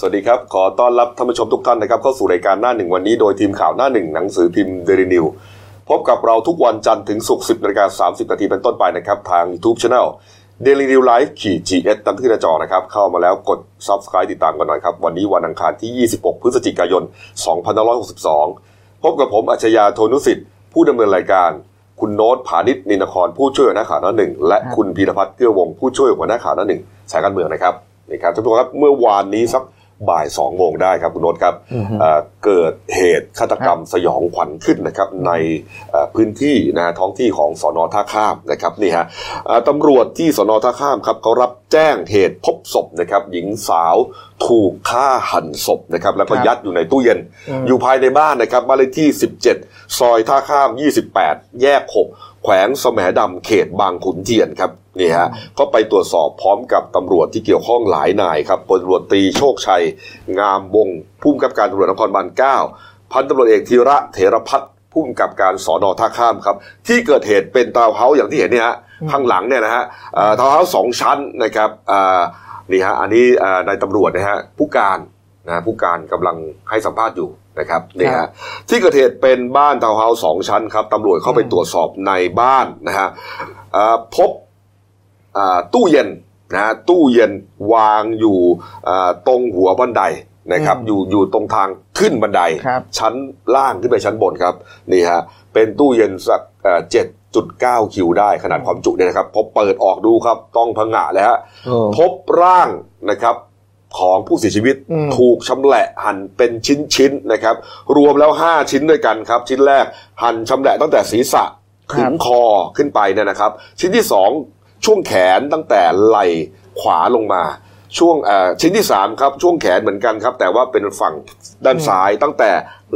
สวัสดีครับ ขอต้อนรับท่านผู้ชมทุกท่านนะครับเข้าสู่รายการหน้าหนึ่งวันนี้โดยทีมข่าวหน้าหนึ่งหนังสือพิมพ์เดลินิวพบกับเราทุกวันจันทร์ถึงศุกร์10นาฬิกา30นาทีเป็นต้นไปนะครับทาง YouTube Channel Daily New Life ขีด GS ตามที่หน้าจอนะครับ เข้ามาแล้วกด Subscribe ติดตามกันหน่อยครับ วันนี้วันอังคารที่ 26 พฤศจิกายน 2562 พบกับผมอัจฉริยะโทนุสิทธิ์ผู้ดำเนินรายการ คุณโน้ตผานิชนินครผู้ช่วยหัวหน้าข่าวหน้าหนึ่งและคุณพีรพัฒน์เกื้อวงผู้ช่วยหัวหน้าข่าวหน้าหนึ่งสายการเมืองนะครับนี่ครับท่านผู้ชมครับเมื่อวานนี้สัก บ่ายสองโมงได้ครับคุณโน้ตครับเอ่อเกิดเหตุฆาตกรรมสยองขวัญขึ้นนะครับในเอ่อพื้นที่นะฮะท้องที่ของสอนอท่าข้ามนะครับนี่ฮะเอ่อตำรวจที่สอนอท่าข้ามครับเขารับแจ้งเหตุพบศพนะครับหญิงสาวถูกฆ่าหันศพนะครับแล้วก็ครับยัดอยู่ในตู้เย็น อยู่ภายในบ้านนะครับบ้านเลขที่ 17 ซอยท่าข้าม 28 แยก 6 แขวงแสมดำเขตบางขุนเทียนครับ นี่ฮะก็ไปตรวจสอบพร้อมกับตำรวจที่เกี่ยวข้องหลายนายครับพลตำรวจตรีโชคชัย งามวงศ์ผู้กำกับการตำรวจนครบาล9พันตำรวจเอกธีระเถรพัฒน์ผู้กำกับการสอนอท่าข้ามครับ ที่เกิดเหตุเป็นทาวน์เฮาส์อย่างที่เห็นเนี่ยฮะข้างหลังเนี่ยนะฮะเอ่อทาวน์เฮาส์สองชั้นนะครับอ่านี่ฮะอันนี้อ่านายตำรวจนะฮะผู้การนะผู้การกำลังให้สัมภาษณ์อยู่นะครับนี่ฮะครับที่เกิดเหตุเป็นบ้านทาวน์เฮาส์สองชั้นครับตำรวจเข้าไปตรวจสอบในบ้านนะฮะอ่าพบอ่า ตู้เย็นนะฮะตู้เย็นวางอยู่อ่าตรงหัวบันไดนะครับอืมอยู่อยู่ตรงทางขึ้นบันไดครับชั้นล่างขึ้นไปชั้นบนครับนี่ฮะเป็นตู้เย็นสักเจ็ดจุดเก้าคิวได้ขนาดความจุเนี่ยนะครับพอเปิดออกดูครับต้องพังงะเลยฮะโอ้พบร่างนะครับของผู้เสียชีวิตอืมถูกชำแหละหั่นเป็นชิ้นๆนะครับ รวมแล้ว 5 ชิ้นด้วยกันครับ ชิ้นแรกหั่นชำแหละตั้งแต่ศีรษะครับถึงคอขึ้นไปเนี่ยนะครับ ชิ้นที่ 2 ช่วงแขนตั้งแต่ไหล่ขวาลงมา ช่วงเอ่อชิ้นที่ 3 ครับ ช่วงแขนเหมือนกันครับ แต่ว่าเป็นฝั่งด้านซ้ายตั้งแต่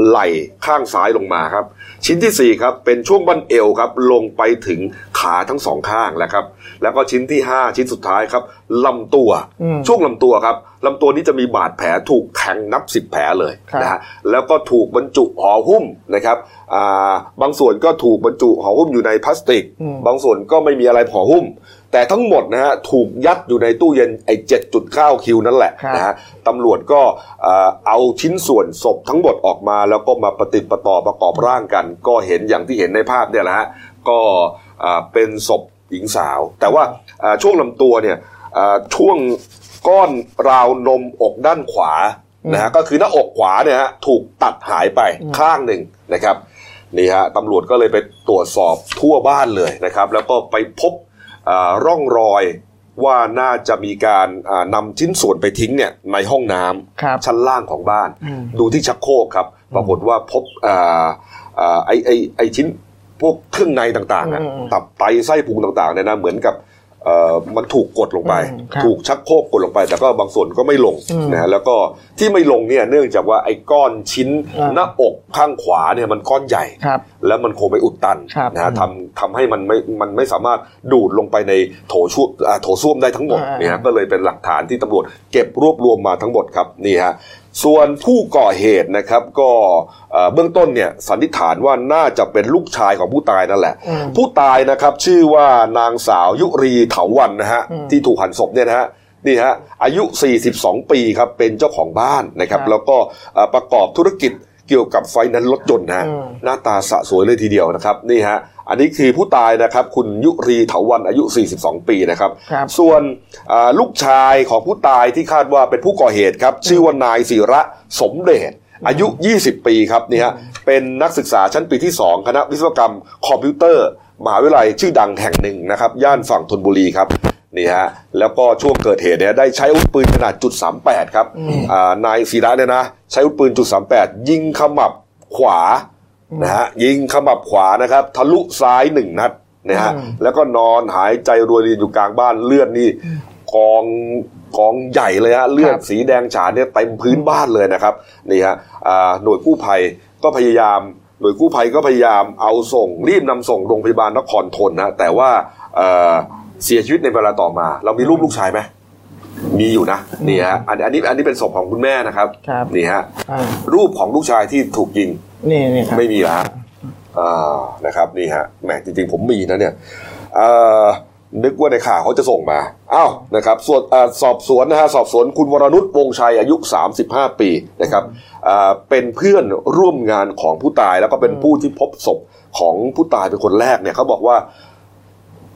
ไหล่ข้างซ้ายลงมาครับ ชิ้นที่ 4 ครับ เป็นช่วงบั้นเอวครับ ลงไปถึงขาทั้งสองข้างแล้วครับ แล้วก็ชิ้นที่ 5 ชิ้นสุดท้ายครับลำตัวอืมช่วงลำตัวครับลำตัวนี้จะมีบาดแผลถูกแทงนับสิบแผลเลยครับนะฮะแล้วก็ถูกบรรจุห่อหุ้มนะครับอ่าบางส่วนก็ถูกบรรจุห่อหุ้มอยู่ในพลาสติกอืมบางส่วนก็ไม่มีอะไรห่อหุ้ม แต่ทั้งหมดนะฮะถูกยัดอยู่ในตู้เย็นไอ้เจ็ดจุดเก้าคิวนั่นแหละครับนะฮะตำรวจก็อ่าเอาชิ้นส่วนศพทั้งหมดออกมาแล้วก็มาประติดประต่อประกอบร่างกัน ก็เห็นอย่างที่เห็นในภาพเนี่ยแหละฮะก็อ่าเป็นศพหญิงสาว แต่ว่าอ่าช่วงลำตัวเนี่ยอ่าช่วงก้อนราวนมอกด้านขวานะฮะก็คือหน้าอกขวาเนี่ยฮะถูกตัดหายไปข้างหนึ่งนะครับนี่ฮะตำรวจก็เลยไปตรวจสอบทั่วบ้านเลยนะครับ แล้วก็ไปพบอ่า ร่องรอยว่าน่าจะมีการอ่านำชิ้นส่วนไปทิ้งเนี่ยในห้องน้ำครับชั้นล่างของบ้านอืมดูที่ชักโครกครับ ปรากฏว่าพบอ่าอ่าไอไอไอชิ้นพวกเครื่องในต่างๆอะอืมตับไตไส้พุงต่างๆเนี่ยนะเหมือนกับเอ่อ มันถูกกดลงไปอืมครับถูกชักโครกกดลงไป แต่ก็บางส่วนก็ไม่ลงอืมนะฮะแล้วก็ที่ไม่ลงเนี่ยเนื่องจากว่าไอ้ก้อนชิ้นอ่าหน้าอกข้างขวาเนี่ยมันก้อนใหญ่ครับแล้วมันคงไปอุดตันครับนะฮะอืมทำทำให้มันไม่มันไม่สามารถดูดลงไปในโถช่วอ่าโถส้วมได้ทั้งหมดอ่าเนี่ยฮะก็เลยเป็นหลักฐานที่ตำรวจเก็บรวบรวมมาทั้งหมดครับนี่ฮะ ส่วนผู้ก่อเหตุนะครับก็เอ่อเบื้องต้นเนี่ยสันนิษฐานว่าน่าจะเป็นลูกชายของผู้ตายนั่นแหละอืมผู้ตายนะครับชื่อว่านางสาวยุรีเถาวันนะฮะอืมที่ถูกหั่นศพเนี่ยนะฮะนี่ฮะอายุ 42 ปีครับเป็นเจ้าของบ้านนะครับครับแล้วก็เอ่อประกอบธุรกิจเกี่ยวกับไฟแนั้นซ์รถยนต์นะฮะอืมหน้าตาสะสวยเลยทีเดียวนะครับนี่ฮะ อันนี้คือผู้ตายนะครับ คุณยุรีเถาวันอายุ 42 ปีนะครับครับส่วนอ่าลูกชายของผู้ตายที่คาดว่าเป็นผู้ก่อเหตุครับ ชื่อว่านายศิระสมเดชอายุ 20 ปีครับนี่ฮะเป็นนักศึกษาชั้นปีที่ 2 คณะวิศวกรรมคอมพิวเตอร์ มหาวิทยาลัยชื่อดังแห่งหนึ่งนะครับ ย่านฝั่งธนบุรีครับนี่ฮะแล้วก็ช่วงเกิดเหตุเนี่ยได้ใช้อาวุธปืนขนาดจุด38ครับอ่านายศิระเนี่ยนะ ใช้อาวุธปืนจุด38ยิงขมับขวา นะฮะยิงขมับขวานะครับ ทะลุซ้ายหนึ่งนัดนะฮะอืมแล้วก็นอนหายใจรวยรินอยู่กลางบ้านเลือดนี่กองกองใหญ่เลยฮะเลือดสีแดงฉานเนี่ยเต็มพื้นบ้านเลยนะครับนี่ฮะอ่าหน่วยกู้ภัยก็พยายาม หน่วยกู้ภัยก็พยายามเอาส่งรีบนำส่งโรงพยาบาลนครทนนะแต่ว่าเอ่อเสียชีวิตในเวลาต่อมา เรามีรูปลูกชายไหม มีอยู่นะนี่ฮะอันอันนี้อันนี้เป็นศพของคุณแม่นะครับครับนี่ฮะอ่ารูปของลูกชายที่ถูกยิงนี่นี่ครับ ไม่มีแล้วฮะอ่านะครับนี่ฮะแหมจริง ๆ ผมมีนะเนี่ยเอ่อนึกว่าในข่าวเขาจะส่งมาอ้าวนะครับส่วนอาสอบสวนนะฮะสอบสวนคุณวรนุชวงชัยอายุ 35 ปีนะครับอ่าเป็นเพื่อนร่วมงานของผู้ตายแล้วก็เป็นผู้ที่พบศพของผู้ตายเป็นคนแรกเนี่ยเขาบอกว่า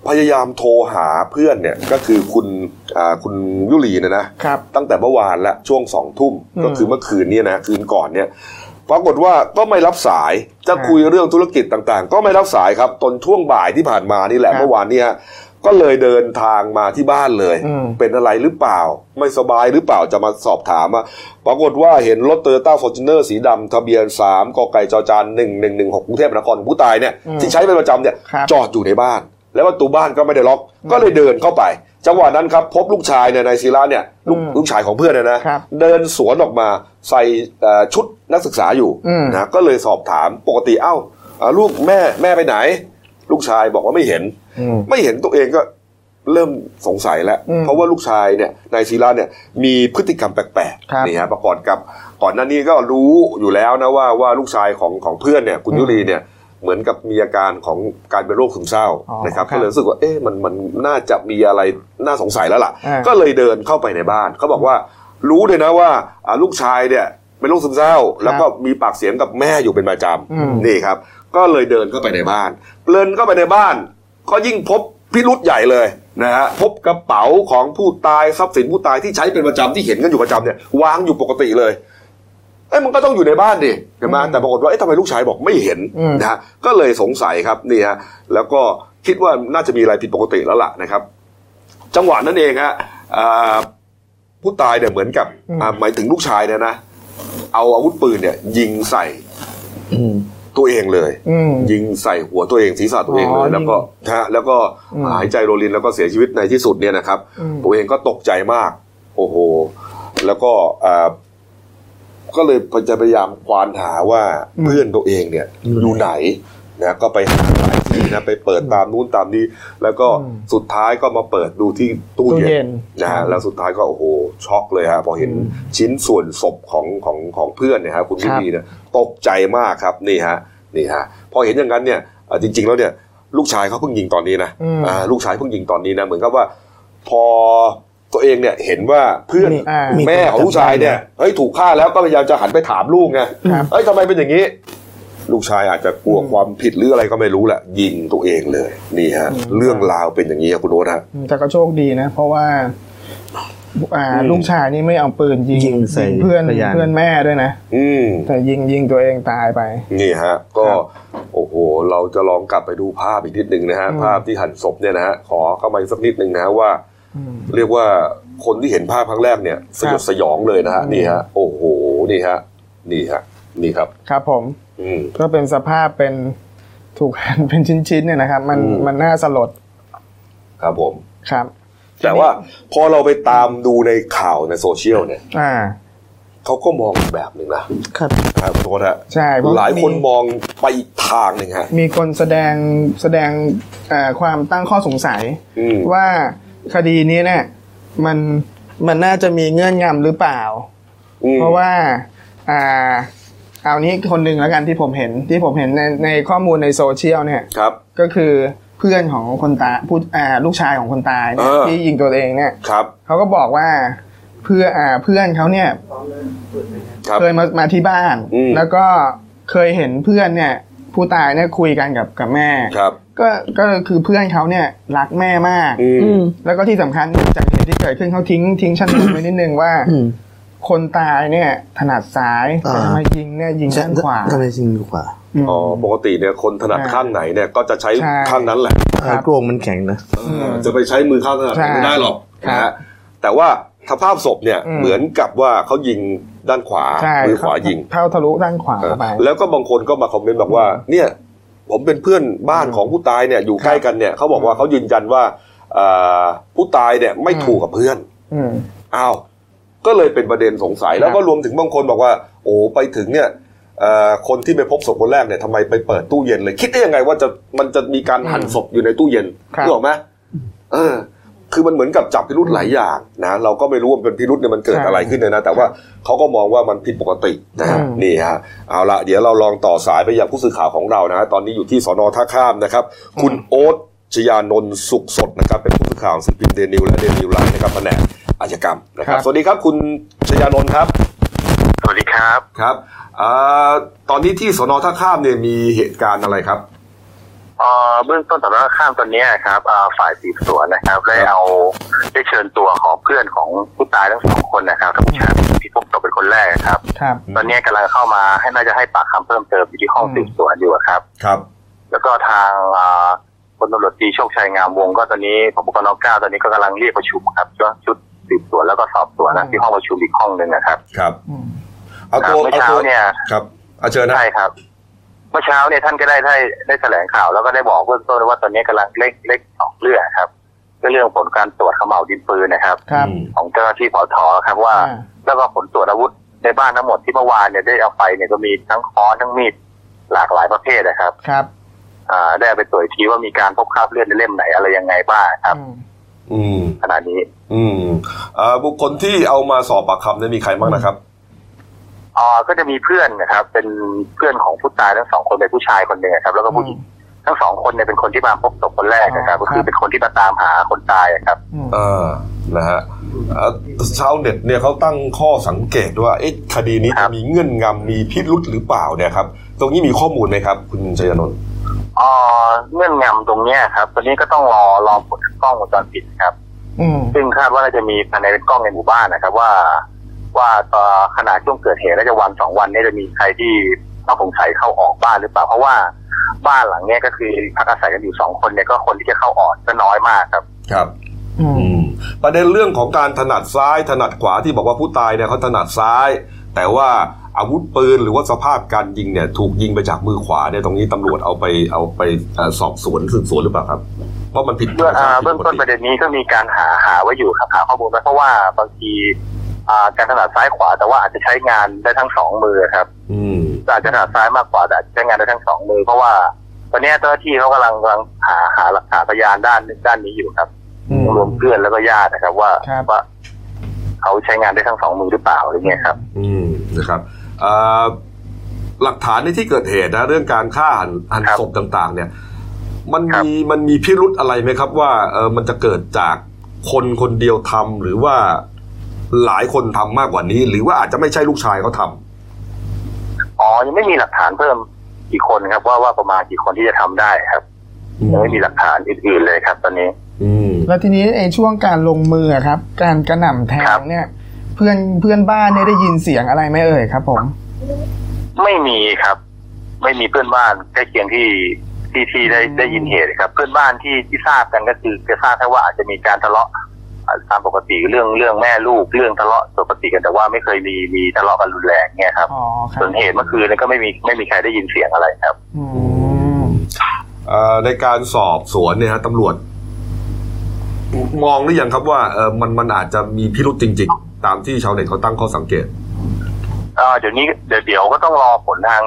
พยายามโทรหาเพื่อนเนี่ยก็คือคุณอ่าคุณยุรีเนี่ยนะครับตั้งแต่เมื่อวานละช่วงสองทุ่มอืมก็คือเมื่อคืนเนี่ยนะคืนก่อนเนี่ยปรากฏว่าก็ไม่รับสายจะครับคุยเรื่องธุรกิจต่างๆ ก็ไม่รับสายครับตอนช่วงบ่ายที่ผ่านมานี่แหละครับเมื่อวานเนี้ฮะก็เลยเดินทางมาที่บ้านเลยอืมเป็นอะไรหรือเปล่า ไม่สบายหรือเปล่าจะมาสอบถามอะปรากฏว่าเห็นรถโตโยต้าฟอร์จูเนอร์สีดำทะเบียน 3กไก่จจาน 1116กรุงเทพมหานครของผู้ตายเนี่ยอืมที่ใช้เป็นประจำเนี่ยครับจอดอยู่ในบ้าน แล้วประตูบ้านก็ไม่ได้ล็อก ก็เลยเดินเข้าไป จังหวะนั้นครับพบลูกชายเนี่ยนายศิระเนี่ยลูกอืมลูกชายของเพื่อนเนยนะครับเดินสวนออกมาใส่เอ่อชุดนักศึกษาอยู่อืมนะก็เลยสอบถามปกติเอ้าเอ่อลูกแม่แม่ไปไหน ลูกชายบอกว่าไม่เห็นอืมไม่เห็นตัวเองก็เริ่มสงสัยแล้วอืมเพราะว่าลูกชายเนี่ยนายศิระเนี่ยมีพฤติกรรมแปลกครับๆนี่ฮะประกอบกับก่อนหน้านี้ก็รู้อยู่แล้วนะว่าว่าลูกชายของของเพื่อนเนี่ยคุณอืมยุรีเนี่ย เหมือนกับมีอาการของการเป็นโรคซึมเศร้าอ๋อนะครับครับก็เลยรู้สึกว่าเอ๊ะมันมันน่าจะมีอะไรน่าสงสัยแล้วล่ะอ่าก็เลยเดินเข้าไปในบ้านเขาบอกว่ารู้เลยนะว่าอ่าลูกชายเนี่ยเป็นโรคซึมเศร้า แล้วก็มีปากเสียงกับแม่อยู่เป็นประจอืมำนี่ครับ ก็เลยเดินเข้าไปในบ้านเดินเข้าไปในบ้าน ก็ยิ่งพบพิรุษใหญ่เลยนะฮะพบกระเป๋าของผู้ตายทรัพย์สินผู้ตายที่ใช้เป็นประจำที่เห็นกันอยู่ประจำเนี่ยวางอยู่ปกติเลย เอ้ยมันก็ต้องอยู่ในบ้านดิใช่ไหมอืมแต่ปรากฏว่าเอ๊ะทำไมลูกชายบอกไม่เห็นอืมนะฮะก็เลยสงสัยครับนี่ฮะแล้วก็คิดว่าน่าจะมีอะไรผิดปกติแล้วล่ะนะครับ จังหวะนั้นเองฮะอ่าผู้ตายเนี่ยเหมือนกับอืมอ่าหมายถึงลูกชายเนี่ยนะเอาอาวุธปืนเนี่ย ยิงใส่อืมตัวเองเลยอืมยิงใส่หัวตัวเองศีรษะตัวเองเลอ๋อยแล้วก็ฮะแล้วก็อืมหายใจโรลินแล้วก็เสียชีวิตในที่สุดเนี่ยนะครับอืมตัวเองก็ตกใจมาก โอ้โห แล้วก็อ่า ก็เลยจะพยายามควานหาว่าเพื่อนตัวเองเนี่ยอยู่ไหนนะก็ไปหาหลายที่นะไปเปิดตามนู้นตามนี้ แล้วก็อืมสุดท้ายก็มาเปิดดูที่ตู้ตู้เย็เย็นนนะฮะแล้วสุดท้ายก็โอ้โหช็อกเลยฮะพอเห็นอืมชิ้นส่วนศพของของของเพื่อนเนี่ยฮะคุณวิครับนีเนี่ยตกใจมากครับนี่ฮะนี่ฮะพอเห็นอย่างนั้นเนี่ยเอ่อจริง ๆ แล้วเนี่ยลูกชายเขาเพิ่งยิงตอนนี้นะอืมอ่าลูกชายเพิ่งยิงตอนนี้นะเหมือนกับว่าพอ ตัวเองเนี่ยเห็นว่าเพื่อนมีอ่าแม่ของลูกชายเนี่ยเฮ้ยถูกฆ่าแล้วก็พยายามจะหันไปถามลูกไงครับเฮ้ยทำไมเป็นอย่างนี้ ลูกชายอาจจะกลัวความผิดหรืออะไรก็ไม่รู้แหละยิงตัวเองเลย นี่ฮะอืมเรื่องราวเป็นอย่างนี้ครับคุณโอ๊ตฮะแต่ก็โชคดีนะ เพราะว่าอ่าอืมลูกชายนี่ไม่เอาปืนยิงยิงใส่เพื่อนพยานเพื่อนแม่ด้วยนะ อืมแต่ยิงยิงตัวเองตายไป นี่ฮะ ก็ครับโอ้โห เราจะลองกลับไปดูภาพอีกนิดนึงนะฮะอืมภาพที่หั่นศพเนี่ยนะฮะ ขอเข้ามาอีกสักนิดนึงนะฮะว่าอืม เรียกว่าคนที่เห็นภาพครั้งแรกเนี่ยสยดสยองเลยนะฮะอืมนี่ฮะโอ้โหนี่ฮะนี่ฮะนี่ครับ ครับผมอืมก็เป็นสภาพเป็นถูกหั่นเป็นชิ้นๆเนี่ยนะครับ มันอืมมันน่าสลด ครับผมครับ แต่ว่าพอเราไปตามดูในข่าวในโซเชียลเนี่ย อ่าเขาก็มองอีกแบบหนึ่งนะครับครับคุณโทษฮะใช่เพระหลายคนมีมองไปอีกทางหนึ่งฮะมีคนแสดงแสดงเอ่อความตั้งข้อสงสัยอืมว่า คดีนี้เนี่ยมันมันน่าจะมีเงื่อนงำหรือเปล่าอืมเพราะว่าอ่าเอานี้คนหนึ่งแล้วกันที่ผมเห็นที่ผมเห็นในในข้อมูลในโซเชียลเนี่ยครับ ก็คือเพื่อนของคนตายผู้อ่าลูกชายของคนตายเนี่ยเออ ที่ยิงตัวเองเนี่ยครับเขาก็บอกว่าเพื่ออ่าเพื่อนเขาเนี่ย ครับ เคยมามาที่บ้าน อืม แล้วก็เคยเห็นเพื่อนเนี่ย ผู้ตายเนี่ยคุยกันกับกับแม่ ครับ ก็ก็คือเพื่อนเขาเนี่ยรักแม่มากอืมอืมแล้วก็ที่สำคัญจากเหตุที่เกิดขึ้นเขาทิ้งทิ้งชั้นนไว้นิดนึงว่าอืมคนตายเนี่ยถนัดซ้ายอ่าแต่ทำไมยิงเนี่ยยิงด้านขวาทำไมจริงดีกว่ามอ๋อปกติเนี่ยคนถนัดใช่ข้างไหนเนี่ยก็จะใช้ใช่ข้างนั้นแหละครับกรงมันแข็งนะเออจะไปใช้มือข้างถนัดใช่ไม่ได้หรอกครับนะฮะแต่ว่าสภาพศพเนี่ยอืมเหมือนกับว่าเขายิงด้านขวาใช่มือขวายิงเข้าทะลุด้านขวาเออไปแล้วก็บางคนก็มาคอมเมนต์บอกว่าเนี่ย ผมเป็นเพื่อนบ้านของผู้ตายเนี่ยอยู่ใกล้กันเนี่ยเขาบอกว่าเขายืนยันว่าเอ่อผู้ตายเนี่ยไม่อืมถูกกับเพื่อนอืมอ้าวก็เลยเป็นประเด็นสงสัยแล้วก็รวมถึงบางคนบอกว่า โอ้ไปถึงเนี่ยเอ่อคนที่ไปพบศพคนแรกเนี่ยทำไมไปเปิดตู้เย็นเลย คิดได้ยังไงว่าจะมันจะมีการหั่นศพอยู่ในตู้เย็นครับนึกออกไหมเออ คือมันเหมือนกับจับพิรุธหลายอย่างนะเราก็ไม่รู้ว่ามันเป็นพิรุธเนี่ยมันเกิดใช่อะไรขึ้นเนี่ยนะ แต่ว่าเขาก็มองว่ามันผิดปกตินะฮะอืมนี่ฮะเอาละเดี๋ยวเราลองต่อสายไปยังผู้สื่อข่าวของเรานะฮะตอนนี้อยู่ที่สอนอท่าข้ามนะครับ คุณโอ๊ตชยานนท์สุขสดนะครับ เป็นผู้สื่อข่าวสื่อพิมพ์เดนิวและเดนิวไลน์นะครับแผนกอาชญากรรมนะครับครับสวัสดีครับคุณชยานนท์ครับ สวัสดีครับครับอ่าตอนนี้ที่สนท่าข้ามเนี่ยมีเหตุการณ์อะไรครับ เอ่อเบื้องต้นสำนักข้ามตอนเนี้ยครับเอ่อฝ่ายสืบสวนนะครับ ได้เอาได้เชิญตัวของเพื่อนของผู้ตายทั้งสองคนนะครับทั้งผู้ชายที่พบศพเป็นคนแรกครับครับตอนเนี้ยกำลังเข้ามาให้น่าจะให้ปากคำเพิ่มเติมอยู่ที่ห้องอืมสืบสวนอยู่อะครับ ครับ แล้วก็ทางเอ่อพลตำรวจตรีโชคชัยงามวงศ์ก็ตอนนี้พบกนเก้าตอนนี้ก็กำลังเรียกประชุมครับชุดชุดสืบสวนแล้วก็สอบสวนนะที่ห้องประชุมอีกห้องหนึ่งนะครับ ครับอืมเอาตัวเมื่อเอาเช้าตัวเนี่ยครับเอาเชิญนะใช่ครับเมื่อเช้าเนี่ยท่านก็ได้ได้ได้แถลงข่าวแล้วก็ได้บอกเบื้องต้นว่าตอนนี้กำลังเร่งเร่งสองเรื่องครับก็เรื่องผลการตรวจเขม่าวดินปืนนะครับครับอืมของเจ้าหน้าที่ปอทครับว่าอ่า แล้วก็ผลตรวจอาวุธในบ้านทั้งหมดที่เมื่อวานเนี่ยได้เอาไปเนี่ยก็มีทั้งค้อนทั้งมีดหลากหลายประเภทนะครับ ครับ อ่า ได้เอาไปตรวจอีกทีว่ามีการพบคราบเลือดในเล่มไหนอะไรยังไงบ้างครับ อืมอืมขณะนี้ อืมอ่าบุคคลที่เอามาสอบปากคำเนี่ยมีใครบ้างนะครับ อ่าก็จะมีเพื่อนนะครับ เป็นเพื่อนของผู้ตายทั้งสองคนเป็นผู้ชายคนหนึ่งครับ แล้วก็ผู้หญิงทั้งสองคนเนี่ยเป็นคนที่มาพบศพคนแรกนะครับอ๋อก็คือเป็นคนที่มาตามหาคนตายครับอืมเออนะฮะเอ่อชาวเน็ตเนี่ยเขาตั้งข้อสังเกตว่าเอ๊ะคดีนี้ครัจะบมีเงื่อนงำมีพิรุษหรือเปล่าเนี่ยครับ ตรงนี้มีข้อมูลไหมครับ คุณชัยนนท์อ่าเงื่อนงำตรงเนี้ยครับตอนนี้ก็ต้องรอรอผลกล้องวงจรปิดครับอืมซึ่งคาดว่าน่าจะมีภายในกล้องในหมู่บ้านนะครับว่า ว่าต่อขณะช่วงเกิดเหตุน่าจะวันสองวันนี้จะมีใครที่ต้องสงสัยเข้าออกบ้านหรือเปล่าเพราะว่าบ้านหลังเนี้ยก็คือพักอาศัยกันอยู่สองคนเนี่ยก็คนที่จะเข้าออกก็น้อยมากครับ ครับอืมอืมประเด็นเรื่องของการถนัดซ้ายถนัดขวาที่บอกว่าผู้ตายเนี่ยเขาถนัดซ้าย แต่ว่าอาวุธปืนหรือว่าสภาพการยิงเนี่ย ถูกยิงไปจากมือขวาเนี่ยตรงนี้ตำรวจเอาไปเอาไปเอ่อสอบสวนสืบสวนหรือเปล่าครับเพราะมันผิดเบื้องอ่าผิดเบื้องปกต้นประเด็นนี้ก็มีการหาหาไว้อยู่ครับหาข้อมูลไว้เพราะว่าบางทีอ่า การถนัดซ้ายขวาแต่ว่าอาจจะใช้งานได้ทั้งสองมือครับ อืมก็อาจจะถนัดซ้ายมากกว่าแต่อาจจะใช้งานได้ทั้งสองมือ เพราะว่าตอนนี้เจ้าหน้าที่เขากำลังกำลังหาหาหลักฐานพยานด้านด้านนี้อยู่ครับอืมรวมเพื่อนแล้วก็ญาตินะครับ ว่าครับว่าเขาใช้งานได้ทั้งสองมือหรือเปล่าอะไรเงี้ยครับ อืมนะครับอ่าหลักฐานในที่เกิดเหตุนะเรื่องการฆ่าหันหันครับศพต่าง ๆ เนี่ย มันครับมีมันมีพิรุธอะไรไหมครับ ว่าเออมันจะเกิดจากคนคนเดียวทำหรือว่า หลายคนทำมากกว่านี้ หรือว่าอาจจะไม่ใช่ลูกชายเขาทำอ๋อยังไม่มีหลักฐานเพิ่มกี่คนครับ ว่าว่าประมาณกี่คนที่จะทำได้ครับยังไม่มีหลักฐานอื่นๆเลยครับ ตอนนี้ อืมแล้วทีนี้ไอ้ช่วงการลงมืออะครับ การกระหน่ำแทครังบเนี่ย เพื่อนเพื่อนบ้านเนี่ยได้ยินเสียงอะไรไหมเอ่ยครับ ผม ไม่มีครับ ไม่มีเพื่อนบ้านใกล้เคียงที่ที่ที่ได้อืมได้ยินเหตุครับ เพื่อนบ้านที่ที่ทราบกันก็คือจะทราบแค่ว่าอาจจะมีการทะเลาะอ่า ตามปกติเรื่องเรื่องแม่ลูกเรื่องทะเลาะปกติกันแต่ว่าไม่เคยมีมีทะเลาะกันรุนแรงเนี่ยครับอ๋อครับส่วนเหตุเมื่อคืนนั้นก็ไม่มีไม่มีใครได้ยินเสียงอะไรครับ อืมเอ่อในการสอบสวนเนี่ยฮะตำรวจ มองหรือยังครับว่าเออมันมันอาจจะมีพิรุธจริง ๆ ตามที่ชาวเน็ตเขาตั้งข้อสังเกต เอ่อเดี๋ยวนี้เดี๋ยวเดี๋ยวก็ต้องรอผลทาง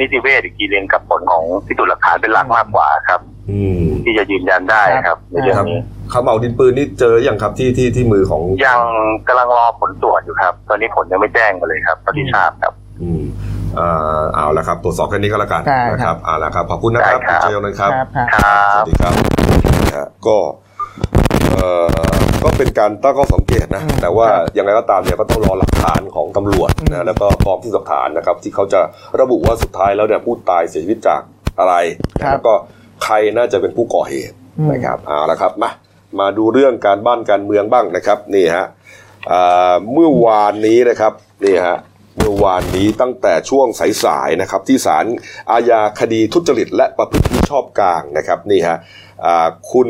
นิติเวชอีกทีเรียนกับผลของพิสูจน์หลักฐานเป็นหลักมากกว่าครับ อืม ที่จะยืนยันได้ครับในเรื่องนี้ ขมเหลาดินปืนนี่เจออย่างครับที่ที่ที่มือของยังกำลังรอผลตรวจอยู่ครับ ตอนนี้ผลยังไม่แจ้งมาเลยครับตอนที่ทราบครับ อืมเอ่อเอาละครับ ตรวจสอบแค่นี้ก็แล้วกันได้นะคครัรับบเอาละครับขอบคุณนะครับได้ครับคุณชัยนนท์ครับครับครับครัสบวัสดีครับนะฮะก็เอ่อก็เป็นการตั้งข้อสังเกตนะอืมแต่ว่าครับยังไงก็ตามเนี่ยก็ต้องรอหลักฐานของตำรวจอืมนะแล้วก็พร้อมที่หลักฐานนะครับ ที่เขาจะระบุว่าสุดท้ายแล้วเนี่ยผู้ตายเสียชีวิตจากอะไรนะแล้วก็ใครน่าจะเป็นผู้ก่อเหตุอืมนะครับเอาละครับมา มาดูเรื่องการบ้านการเมืองบ้างนะครับนี่ฮะอ่าเมื่อวานนี้นะครับนี่ฮะเมื่อวานนี้ตั้งแต่ช่วงสายๆนะครับที่ศาลอาญาคดีทุจริต และประพฤติมิชอบกลางนะครับนี่ฮะอ่าคุณ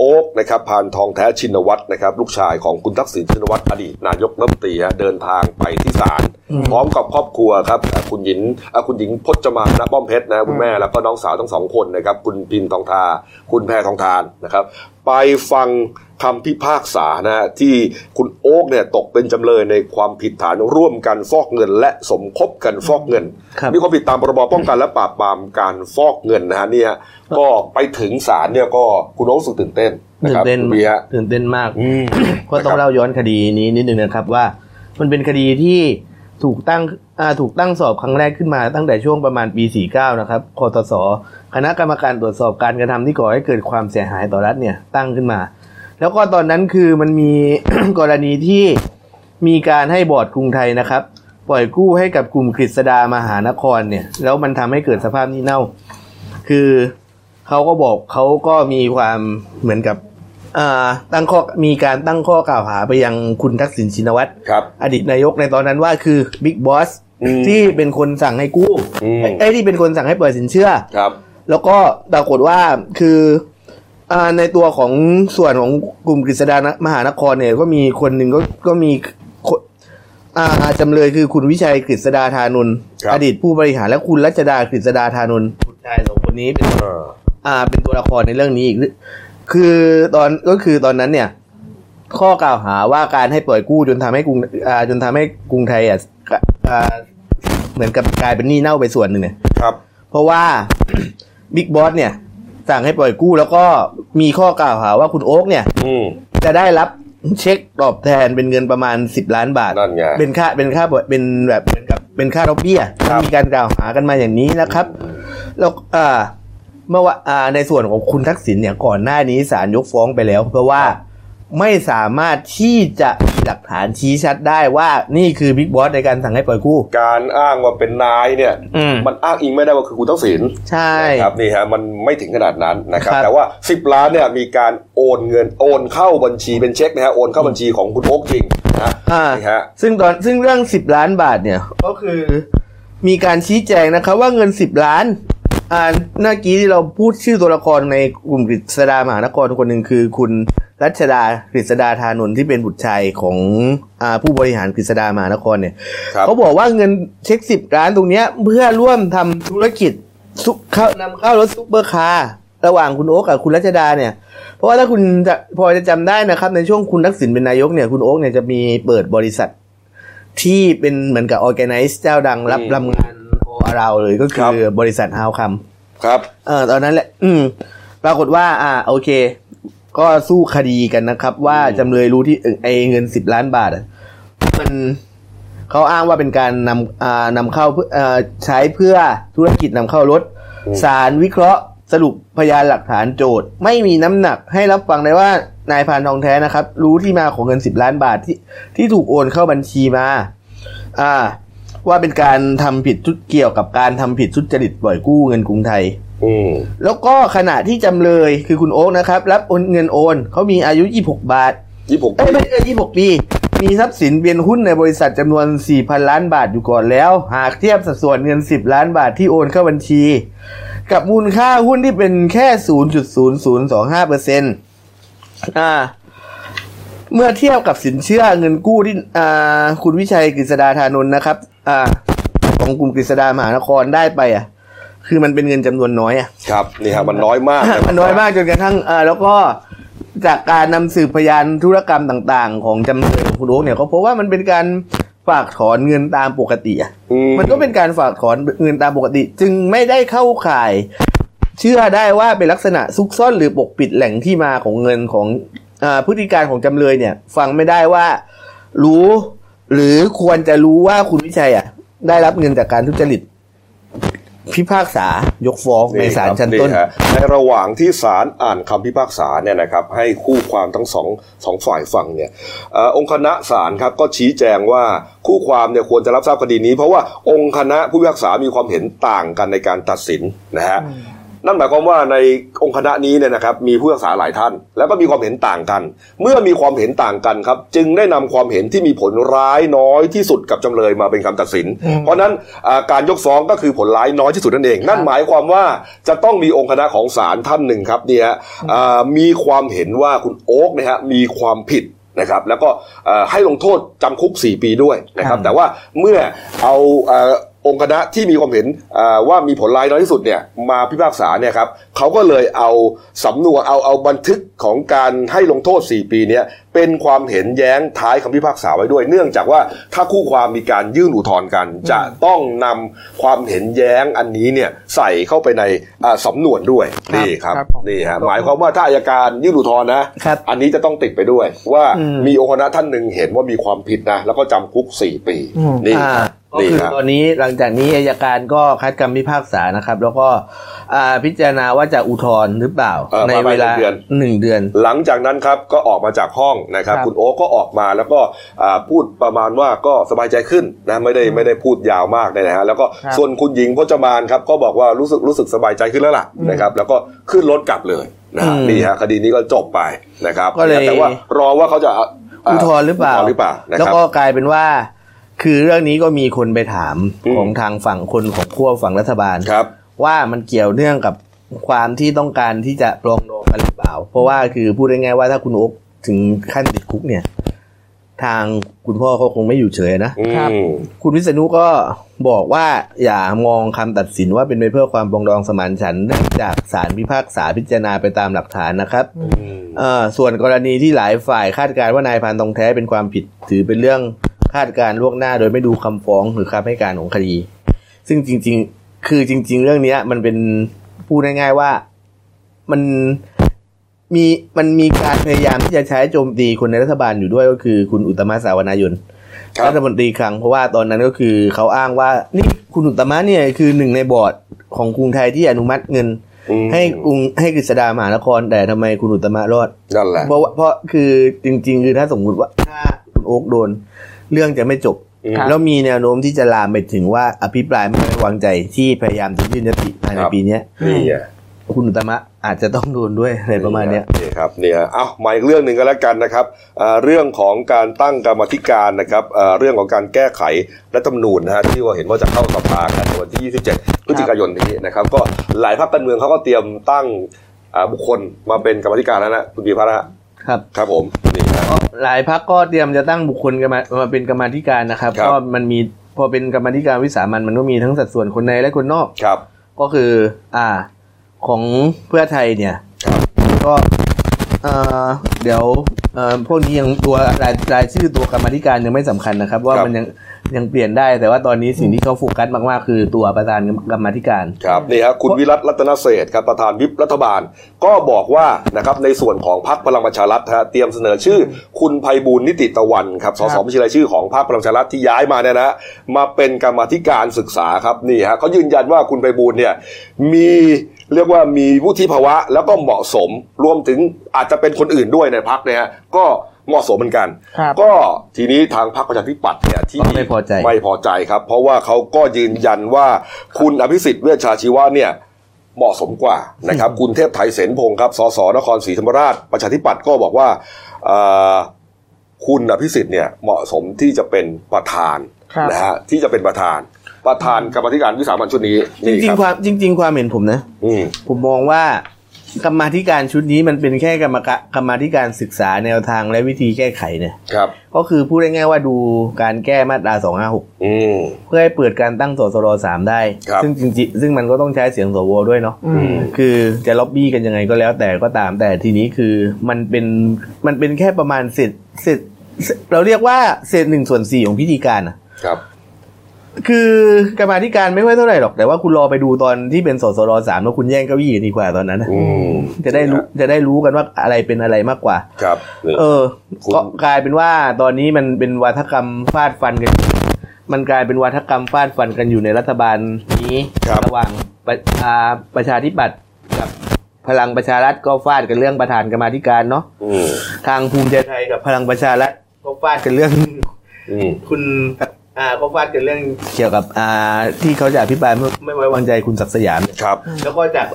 โอ๊กนะครับพานทองแท้ชินวัตรนะครับ ลูกชายของคุณทักษิณชินวัตรอดีตนายกรัฐมนตรีฮะเดินทางไปที่ศาลพร้อมกับครอบครัวครับอ่าคุณหญิงอ่าคุณหญิงพจมานป้อมเพชรนะคุณแม่แล้วก็น้องสาวทั้งสองคนนะครับ คุณพินทองทา คุณแพรทองทานนะครับ ไปฟังคำพิพากษานะฮะที่คุณโอ๊กเนี่ยตกเป็นจำเลยในความผิดฐานร่วมกันฟอกเงิน และสมคบกันฟอกเงินครับมีความผิดตามพรบป้องกันและปราบปรามการฟอกเงินนะฮะเนี่ยก็ไปถึงศาลเนี่ยก็คุณโอ๊กรู้สึกตื่นเต้นนะตื่คนรับเต้นคุณบีฮะตื่นเต้นมากอืมก็ต้องนะครับเล่าย้อนคดีนี้นิดนึงนะครับว่า มันเป็นคดีที่ ถูกตั้งถูกตั้งสอบครั้งแรกขึ้นมาตั้งแต่ช่วงประมาณปี 49 นะครับคอตสคณะกรรมการตรวจสอบการกระทำที่ก่อให้เกิดความเสียหายต่อรัฐเนี่ยตั้งขึ้นมา แล้วก็ตอนนั้นคือมันมีกรณีที่มีการให้บอร์ดกรุงไทยนะครับ ปล่อยกู้ให้กับกลุ่มกฤษดามหานครเนี่ย แล้วมันทำให้เกิดสภาพนี้เน่า คือเขาก็บอกเขาก็มีความเหมือนกับ ตั้งข้อมีการตั้งข้อกล่าวหาไปยังคุณทักษิณชินวัตรครับ อดีตนายกในตอนนั้นว่าคือบิ๊กบอสอืมที่เป็นคนสั่งให้กู้อืมไอ้ยที่เป็นคนสั่งให้เปิดสินเชื่อครับ แล้วก็ปรากฏว่าคืออ่าในตัวของส่วนของกลุ่มกฤษดามหานครเนี่ยก็มีคนหนึ่งก็ก็มีคนอ่าจำเลยคือคุณวิชัยกฤษดาธานนท์ครับอดีตผู้บริหารและคุณรัชดากฤษดาธานนท์ผู้ชายสองคนนี้เป็นเอออ่าเป็นตัวละครในเรื่องนี้อีก คือตอนก็คือตอนนั้นเนี่ย ข้อกล่าวหาว่าการให้ปล่อยกู้จนทำให้กรุงอ่าจนทำให้กรุงไทยอะอ่าเหมือนกับกลายเป็นหนี้เน่าไปส่วนหนึ่งเนี่ยครับ เพราะว่าบิ๊กบอสเนี่ย สั่งให้ปล่อยกู้แล้วก็มีข้อกล่าวหาว่าคุณโอ๊กเนี่ย อืมจะได้รับเช็คตอบแทนเป็นเงินประมาณสิบล้านบาทนั่นไงเป็นค่าเป็นค่าเป็นแบบเหมือนกับเป็นค่าดอกเบี้ยครับมีการกล่าวหากันมาอย่างนี้นะครับ แล้วอ่า เมื่อว่าอ่าในส่วนของคุณทักษิณเนี่ยก่อนหน้านี้ศาลยกฟ้องไปแล้ว เพราะว่าไม่สามารถที่จะมีหลักฐานชี้ชัดได้ว่านี่คือบิ๊กบอสในการสั่งให้ปล่อยกู้ การอ้างว่าเป็นนายเนี่ยอืมมันอ้างอิงไม่ได้ว่าคือคุณทักษิณใช่นะครับนี่ฮะมันไม่ถึงขนาดนั้นนะครับครับแต่ว่า 10 ล้านเนี่ยมีการโอนเงินโอนเข้าบัญชีเป็นเช็คนะฮะโอนเข้าบัญชีของคุณโอ๊คจริงนะอ่านี่ฮะซึ่งตอนซึ่งเรื่องสิบล้านบาทเนี่ยก็คือมีการชี้แจงนะครับว่าเงินสิบล้าน อ่าเมื่อกี้ที่เราพูดชื่อตัวละครในกลุ่มกฤษดามหานครคนหนึ่งคือ คุณรัชดากฤษดาธานนท์ที่เป็นบุตรชายของอ่าผู้บริหารกฤษดามหานครเนี่ยครับ เขาบอกว่าเงินเช็คสิบล้านตรงเนี้ยเพื่อร่วมทำธุรกิจซื้อเข้านำเข้ารถซุปเปอร์คาร์ระหว่างคุณโอ๊กกับคุณรัชดาเนี่ย เพราะว่าถ้าคุณจะพอจะจำได้นะครับ ในช่วงคุณทักษิณเป็นนายกเนี่ยคุณโอ๊กเนี่ยจะมีเปิดบริษัทที่เป็นเหมือนกับออแกไนซ์เจ้าดังรับอืมรำงานโอ เราเลยก็คคืรับอบริษัทฮาวคัมครับเออตอนนั้นแหละ อืม ปรากฏว่า อ่า โอเค ก็สู้คดีกันนะครับ ว่าจำเลยรู้ที่เอ่อไอเงินสิบล้านบาทอะมันเขาอ้างว่าเป็นการนำอ่านำเข้าเพื่ออ่าใช้เพื่อธุรกิจนำเข้ารถอืมสารวิเคราะห์สรุปพยานหลักฐานโจทย์ ไม่มีน้ำหนักให้รับฟังได้ว่านายพานทองแท้นะครับ รู้ที่มาของเงินสิบล้านบาทที่ที่ถูกโอนเข้าบัญชีมา อ่า ว่าเป็นการทำผิดทุเกี่ยวกับการทำผิดทุจริตปล่อยกู้เงินกรุงไทยอืมแล้วก็ขณะที่จำเลยคือคุณโอ๊กนะครับ รับโอนเงินโอนเขามีอายุ 26 บาทยี่สิบเอ้ยไม่ใช่26 ปี มีทรัพย์สินเป็นหุ้นในบริษัทจำนวน 4,000 ล้านบาทอยู่ก่อนแล้ว หากเทียบสัดส่วนเงิน 10 ล้านบาทที่โอนเข้าบัญชี กับมูลค่าหุ้นที่เป็นแค่ 0.0025เปอร์เซ็นต์อ่า เมื่อเทียบกับสินเชื่อเงินกู้ที่อ่าคุณวิชัยกฤษดาธานนท์นะครับ อ่า ของกลุ่มกฤษดามหานครได้ไปอะ คือมันเป็นเงินจำนวนน้อยอะครับนี่ฮะมันน้อยมากะมันน้อยมากจนกระทั่งเออแล้วก็จากการนำสืบพยานธุรกรรมต่างๆ ของจำเลยของคุณโอ๊กเนี่ยเขาพบว่ามันเป็นการฝากถอนเงินตามปกติอะอืมันก็เป็นการฝากถอนเงินตามปกติ จึงไม่ได้เข้าข่าย เชื่อได้ว่าเป็นลักษณะซุกซ่อนหรือปกปิดแหล่งที่มาของเงินของอา พฤติการของจำเลยเนี่ย ฟังไม่ได้ว่ารู้ หรือควรจะรู้ว่าคุณวิชัยอะ ได้รับเงินจากการทุจริตพิพากษายกฟ้องในศาลชั้นต้นฮะในระหว่างที่ศาลอ่านคำพิพากษาเนี่ยนะครับ ให้คู่ความทั้งสองสองฝ่ายฟังเนี่ยเออองค์คณะศาลครับก็ชี้แจงว่าคู่ความเนี่ยควรจะรับทราบคดีนี้ เพราะว่าองค์คณะผู้พิพากษามีความเห็นต่างกันในการตัดสินนะฮะ นั่นหมายความว่าในองค์คณะนี้เนี่ยนะครับมีผู้พิพากษาหลายท่าน แล้วก็มีความเห็นต่างกัน เมื่อมีความเห็นต่างกันครับ จึงได้นำความเห็นที่มีผลร้ายน้อยที่สุดกับจำเลยมาเป็นคำตัดสิน เพราะฉะนั้นอ่าการยกฟ้องก็คือผลร้ายน้อยที่สุดนั่นเอง นั่นหมายความว่าจะต้องมีองค์คณะของศาลท่านหนึ่งครับเนี่ยอ่ามีความเห็นว่าคุณโอ๊กเนี่ยฮะมีความผิดนะครับแล้วก็เอ่อให้ลงโทษจำคุก 4 ปีด้วยนะครับแต่ว่าเมื่อเอาเอ่อองค์คณะที่มีความเห็นอ่าว่ามีผลร้ายน้อยที่สุดเนี่ยมาพิพากษาเนี่ยครับเขาก็เลยเอาสำนวนเอาเอาบันทึกของการให้ลงโทษ 4 ปีเนี่ยเป็นความเห็นแย้งท้ายคำพิพากษาไว้ด้วย เนื่องจากว่าถ้าคู่ความมีการยื่นอุทธรณ์กัน จะต้องนำความเห็นแย้งอันนี้เนี่ยใส่เข้าไปในอ่าสำนวนด้วยนี่ครับครับผมนี่ฮะหมายความว่าถ้าอายการยื่นอุทธรณ์นะครับอันนี้จะต้องติดไปด้วย ว่าอืมมีองค์คณะท่านหนึ่งเห็นว่ามีความผิดนะแล้วก็จำคุก 4 ปีอืมนี่อ่าครับ ก็นี่คือครับตอนนี้หลังจากนี้อายการก็คัดคำพิพากษานะครับ แล้วก็อ่าพิจารณาว่าจะอุทธรณ์หรือเปล่าเอ่อในภายในเวลาหนึ่งเดือนหนึ่งเดือน หลังจากนั้นครับก็ออกมาจากห้องนะครับครับคุณโอ๊คก็ออกมาแล้วก็อ่าพูดประมาณว่าก็สบายใจขึ้นนะไม่ได้ไม่ได้พูดยาวมากเลยนะฮะแล้วก็ครับส่วนคุณหญิงพจมานครับก็บอกว่ารู้สึกรู้สึกสบายใจขึ้นแล้วล่ะอืมนะครับ แล้วก็ขึ้นรถกลับเลยนะฮะอืมนี่ฮะคดีนี้ก็จบไปนะครับก็เลยแต่ว่ารอว่าเขาจะาอุทธรณ์หรือเปล่าอุทธรณ์หรือเปล่านะแล้วครับก็กลายเป็นว่า คือเรื่องนี้ก็มีคนไปถามอืมของทางฝั่งคนของขั้วฝั่งรัฐบาลครับ ว่ามันเกี่ยวเนื่องกับความที่ต้องการที่จะปรองดองกันหรือเปล่า เพราะว่าคือพูดง่ายๆว่าถ้าคุณโอ๊คถึงขั้นติดคุกเนี่ย ทางคุณพ่อเขาคงไม่อยู่เฉยนะอืครับมคุณวิษณุก็บอกว่าอย่ามองคำตัดสินว่าเป็นไปเพื่อความปรองดองสมานฉันท์เนื่องจากศาลพิพากษาพิจารณาไปตามหลักฐานนะครับเอ่อส่วนกรณีที่หลายฝ่ายคาดการณ์ว่านายพานทองแท้เป็นความผิดถือเป็นเรื่อง คาดการณ์ล่วงหน้าโดยไม่ดูคำฟ้องหรือคำให้การของคดี ซึ่งจริง ๆ คือจริง ๆ เรื่องเนี้ยมันเป็นพูดง่ายๆว่ามันมีมันมีการพยายามที่จะใช้โจมตีคนในรัฐบาลอยู่ด้วยก็คือคุณอุตตมะสาวนายนครับรัฐมนตรีคลังเพราะว่าตอนนั้นก็คือเขาอ้างว่านี่คุณอุตตมะเนี่ยคือหนึ่งในบอร์ดของกรุงไทยที่อนุมัติเงินอืมให้กรุงให้กฤษดามหานคร แต่ทำไมคุณอุตตมะรอดนั่นแหละเพราะว่าเพราะคือจริง ๆ คือถ้าสมมุติว่าถ้าคุณโอ๊กโดน เรื่องจะไม่จบอืมแล้วมีแนวโน้มที่จะลามไปถึงว่าอภิปรายไม่ไว้วางใจที่พยายามจะยื่นยติภายในครับปีเนี้ยนี่ไงคุณอุตตมะอาจจะต้องโดนด้วยอะไรประมาณเนี้ยนี่ครับเนี่ยเอามาอีกเรื่องหนึ่งก็แล้วกันนะครับอ่าเรื่องของการตั้งกรรมธิการนะครับอ่าเรื่องของการแก้ไขรัฐธรรมนูญนะฮะที่ว่าเห็นว่าจะเข้าสภากันในวันที่ 27 พฤศจิกายนนี้นะครับ ก็หลายพรรคการเมืองเขาก็เตรียมตั้งอ่าบุคคลมาเป็นกรรมธิการแล้วนะคุณปีพระฮะ ครับครับผมนี่นะหลายพักก็เตรียมจะตั้งบุคคลกันมามาเป็นกรรมาธิการนะครับครับ ก็มันมีพอเป็นกรรมาธิการวิสามันมันก็มีทั้งสัดส่วนคนในและคนนอก ครับ ก็คือ อ่า ของเพื่อไทยเนี่ย ครับ ก็ เอ่อเดี๋ยวเอ่อพวกนี้ยังตัวรายรายชื่อตัวกรรมาธิการยังไม่สำคัญนะครับ ว่าครับ มันยังยังเปลี่ยนได้แต่ว่าตอนนี้สิ่งที่เขาโฟกัสมากๆ คือตัวประธานกรรมาธิการ ครับนี่ครับคุณวิรัตรัตนเศรษฐ์ครับประธานวิปรัฐบาล ก็บอกว่านะครับในส่วนของพรรคพลังประชารัฐฮะเตรียมเสนอชื่อ คุณไพบูลย์นิติตะวันครับสสบัญชีรายชื่อของพรรคพลังประชารัฐที่ย้ายมาเนี่ยนะฮะมาเป็นกรรมาธิการศึกษาครับนี่ฮะเขายืนยันว่าคุณไพบูลย์เนี่ยมี เรียกว่ามีวุฒิภาวะแล้วก็เหมาะสมรวมถึงอาจจะเป็นคนอื่นด้วยในพรรคเนี่ยฮะก็เหมาะสมเหมือนกันครับก็ทีนี้ทางพรรคประชาธิปัตย์เนี่ยที่ก็ไม่พอใจไม่พอใจครับ เพราะว่าเขาก็ยืนยันว่าคุณอภิสิทธิ์เวชชาชีวะเนี่ยเหมาะสมกว่านะครับคุณเทพไทยเสนพงศ์ครับสสนครศรีธรรมราช ประชาธิปัตย์ก็บอกว่าเอ่อคุณอภิสิทธิ์เนี่ยเหมาะสมที่จะเป็นประธานครับนะฮะที่จะเป็นประธาน ประธานกรรมาธิการวิสามันชุดนี้จนี่ริงคๆรับความจริง ๆ ความเห็นผมนะอืมผมมองว่ากรรมาธิการชุดนี้มันเป็นแค่กรรมกะกรรมาธิการศึกษาแนวทางและวิธีแก้ไขเนี่ย ครับ ก็คือพูดง่ายๆว่าดูการแก้มาตรา 256 อืม เพื่อให้เปิดการตั้งสสรสามได้ ครับ ซึ่งจริงๆซึ่งมันก็ต้องใช้เสียงสวด้วยเนาะ อืม คือจะล็อบบี้กันยังไงก็แล้วแต่ก็ตามแต่ทีนี้คือมันเป็นมันเป็นแค่ประมาณเศษเศษเศษเราเรียกว่าเศษหนึ่งส่วนสี่ของพิธีการอะ ครับ คือกรรมาธิการไม่ค่อยเท่าไหร่หรอกแต่ว่าคุณรอไปดูตอนที่เป็นสสรสามแล้วคุณแย่งเก้าอี้กันดีกว่าตอนนั้นนะอืมจะได้รู้จะได้รู้กันว่าอะไรเป็นอะไรมากกว่า ครับนี่เออคุณก็กลายเป็นว่าตอนนี้มันเป็นวัฒกรรมฟาดฟันกัน มันกลายเป็นวัฒกรรมฟาดฟันกันอยู่ในรัฐบาลนี้ครับระหว่างประอ่าประชาธิปัตย์กับพลังประชารัฐก็ฟาดกันเรื่องประธานกรรมาธิการเนาะอืมทางภูมิใจไทยกับพลังประชารัฐก็ฟาดกันเรื่องอืมคุณ อ่าก็ฟาดกันเรื่องเกี่ยวกับอ่าที่เขาจะอภิปรายไม่ไม่ไว้วางใจคุณศักดิ์สยามเนี่ยครับ แล้วก็จาก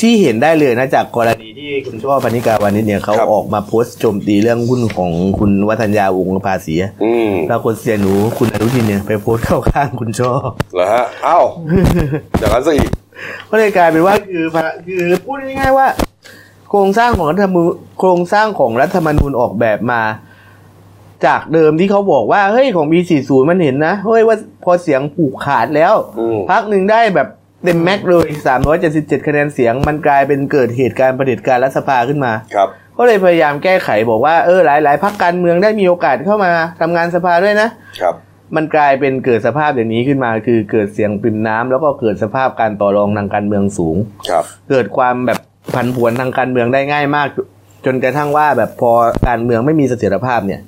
ที่เห็นได้เลยนะจากกรณีที่คุณช่อพนิกาวานิชเนี่ยเขาครับ ออกมาโพสต์โจมตีเรื่องหุ้นของคุณวัฒนยาวงศ์ภาษีอืมแล้วคนเสียหนูคุณอนุทินเนี่ยไปโพสต์เข้าข้างคุณช่อ เหรอฮะเอ้าอย่างนั้นซะอีก ก็เลยกลายเป็นว่าคือพระคือพูดง่ายๆว่า โครงสร้างของรัฐธรรมนูญโครงสร้างของรัฐธรรมนูญออกแบบมา จากเดิมที่เขาบอกว่าเฮ้ยของ B40 มันเห็นนะเฮ้ยว่าพอเสียงผูกขาดแล้วอืมพักหนึ่งได้แบบเต็มแม็กซ์เลย 377 คะแนนเสียง มันกลายเป็นเกิดเหตุการณ์ประเผด็จการรัฐสภาขึ้นมาครับก็เลยพยายามแก้ไขบอกว่าเออหลายหลายๆพักการเมืองได้มีโอกาสเข้ามาทำงานสภาด้วยนะครับ มันกลายเป็นเกิดสภาพอย่างนี้ขึ้นมา คือเกิดเสียงปริมน้ำแล้วก็เกิดสภาพการต่อรองทางการเมืองสูงครับ เกิดความแบบผันผวนทางการเมืองได้ง่ายมาก จนกระทั่งว่าแบบพอการเมืองไม่มีเสถียรภาพเนี่ย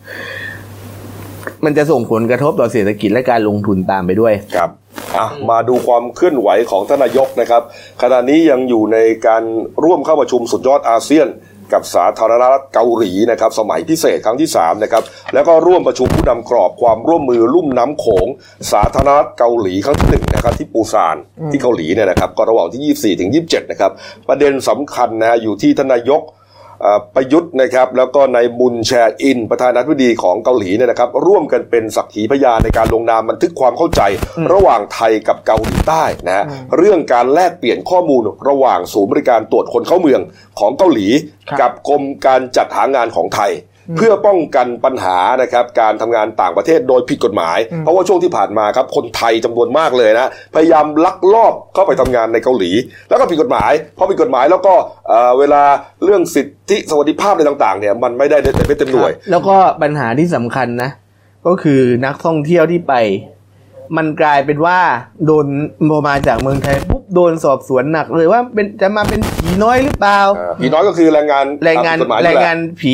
มันจะส่งผลกระทบต่อเศรษฐกิจและการลงทุนตามไปด้วยครับอะมาดูความเคลื่อนไหวของทนายกนะครับ ขณะนี้ยังอยู่ในการร่วมเข้าประชุมสุดยอดอาเซียน กับสาธารณรัฐเกาหลีนะครับ สมัยพิเศษครั้งที่3นะครับแล้วก็ร่วมประชุมผู้นำกรอบความร่วมมือลุ่มน้ำโขงสาธารณรัฐเกาหลีครั้งที่หนึ่งนะครับที่ปูซานที่เกาหลีเนี่ยนะครับก็ระหว่างที่ 24ถึง27 นะครับ ประเด็นสำคัญนะฮะอยู่ที่ทนายก ประยุทธ์นะครับแล้วก็นายมุนแชร์อิน ประธานาธิบดีของเกาหลีเนี่ยนะครับ ร่วมกันเป็นสักขีพยานในการลงนามบันทึกความเข้าใจ ระหว่างไทยกับเกาหลีใต้นะฮะเรื่องการแลกเปลี่ยนข้อมูลระหว่างศูนย์บริการตรวจคนเข้าเมืองของเกาหลีครับกับกรมการจัดหางานของไทย เพื่อป้องกันปัญหานะครับการทำงานต่างประเทศโดยผิดกฎหมาย เพราะว่าช่วงที่ผ่านมาครับคนไทยจำนวนมากเลยนะพยายามลักลอบเข้าไปทำงานในเกาหลี แล้วก็ผิดกฎหมายพอผิดกฎหมายแล้วก็เอ่อเวลาเรื่องสิทธิสวัสดิภาพอะไรต่างๆเนี่ยมันไม่ได้เต็มไม่เต็มหน่วย แล้วก็ปัญหาที่สำคัญนะก็คือนักท่องเที่ยวที่ไป มันกลายเป็นว่าโดนพอมาจากเมืองไทยปุ๊บโดนสอบสวนหนักเลยว่าเป็นจะมาเป็นผีน้อยหรือเปล่าอ่าผีน้อยก็คือแรงงานแรงงานตมกฎหมายแรนี่งแหละงานผี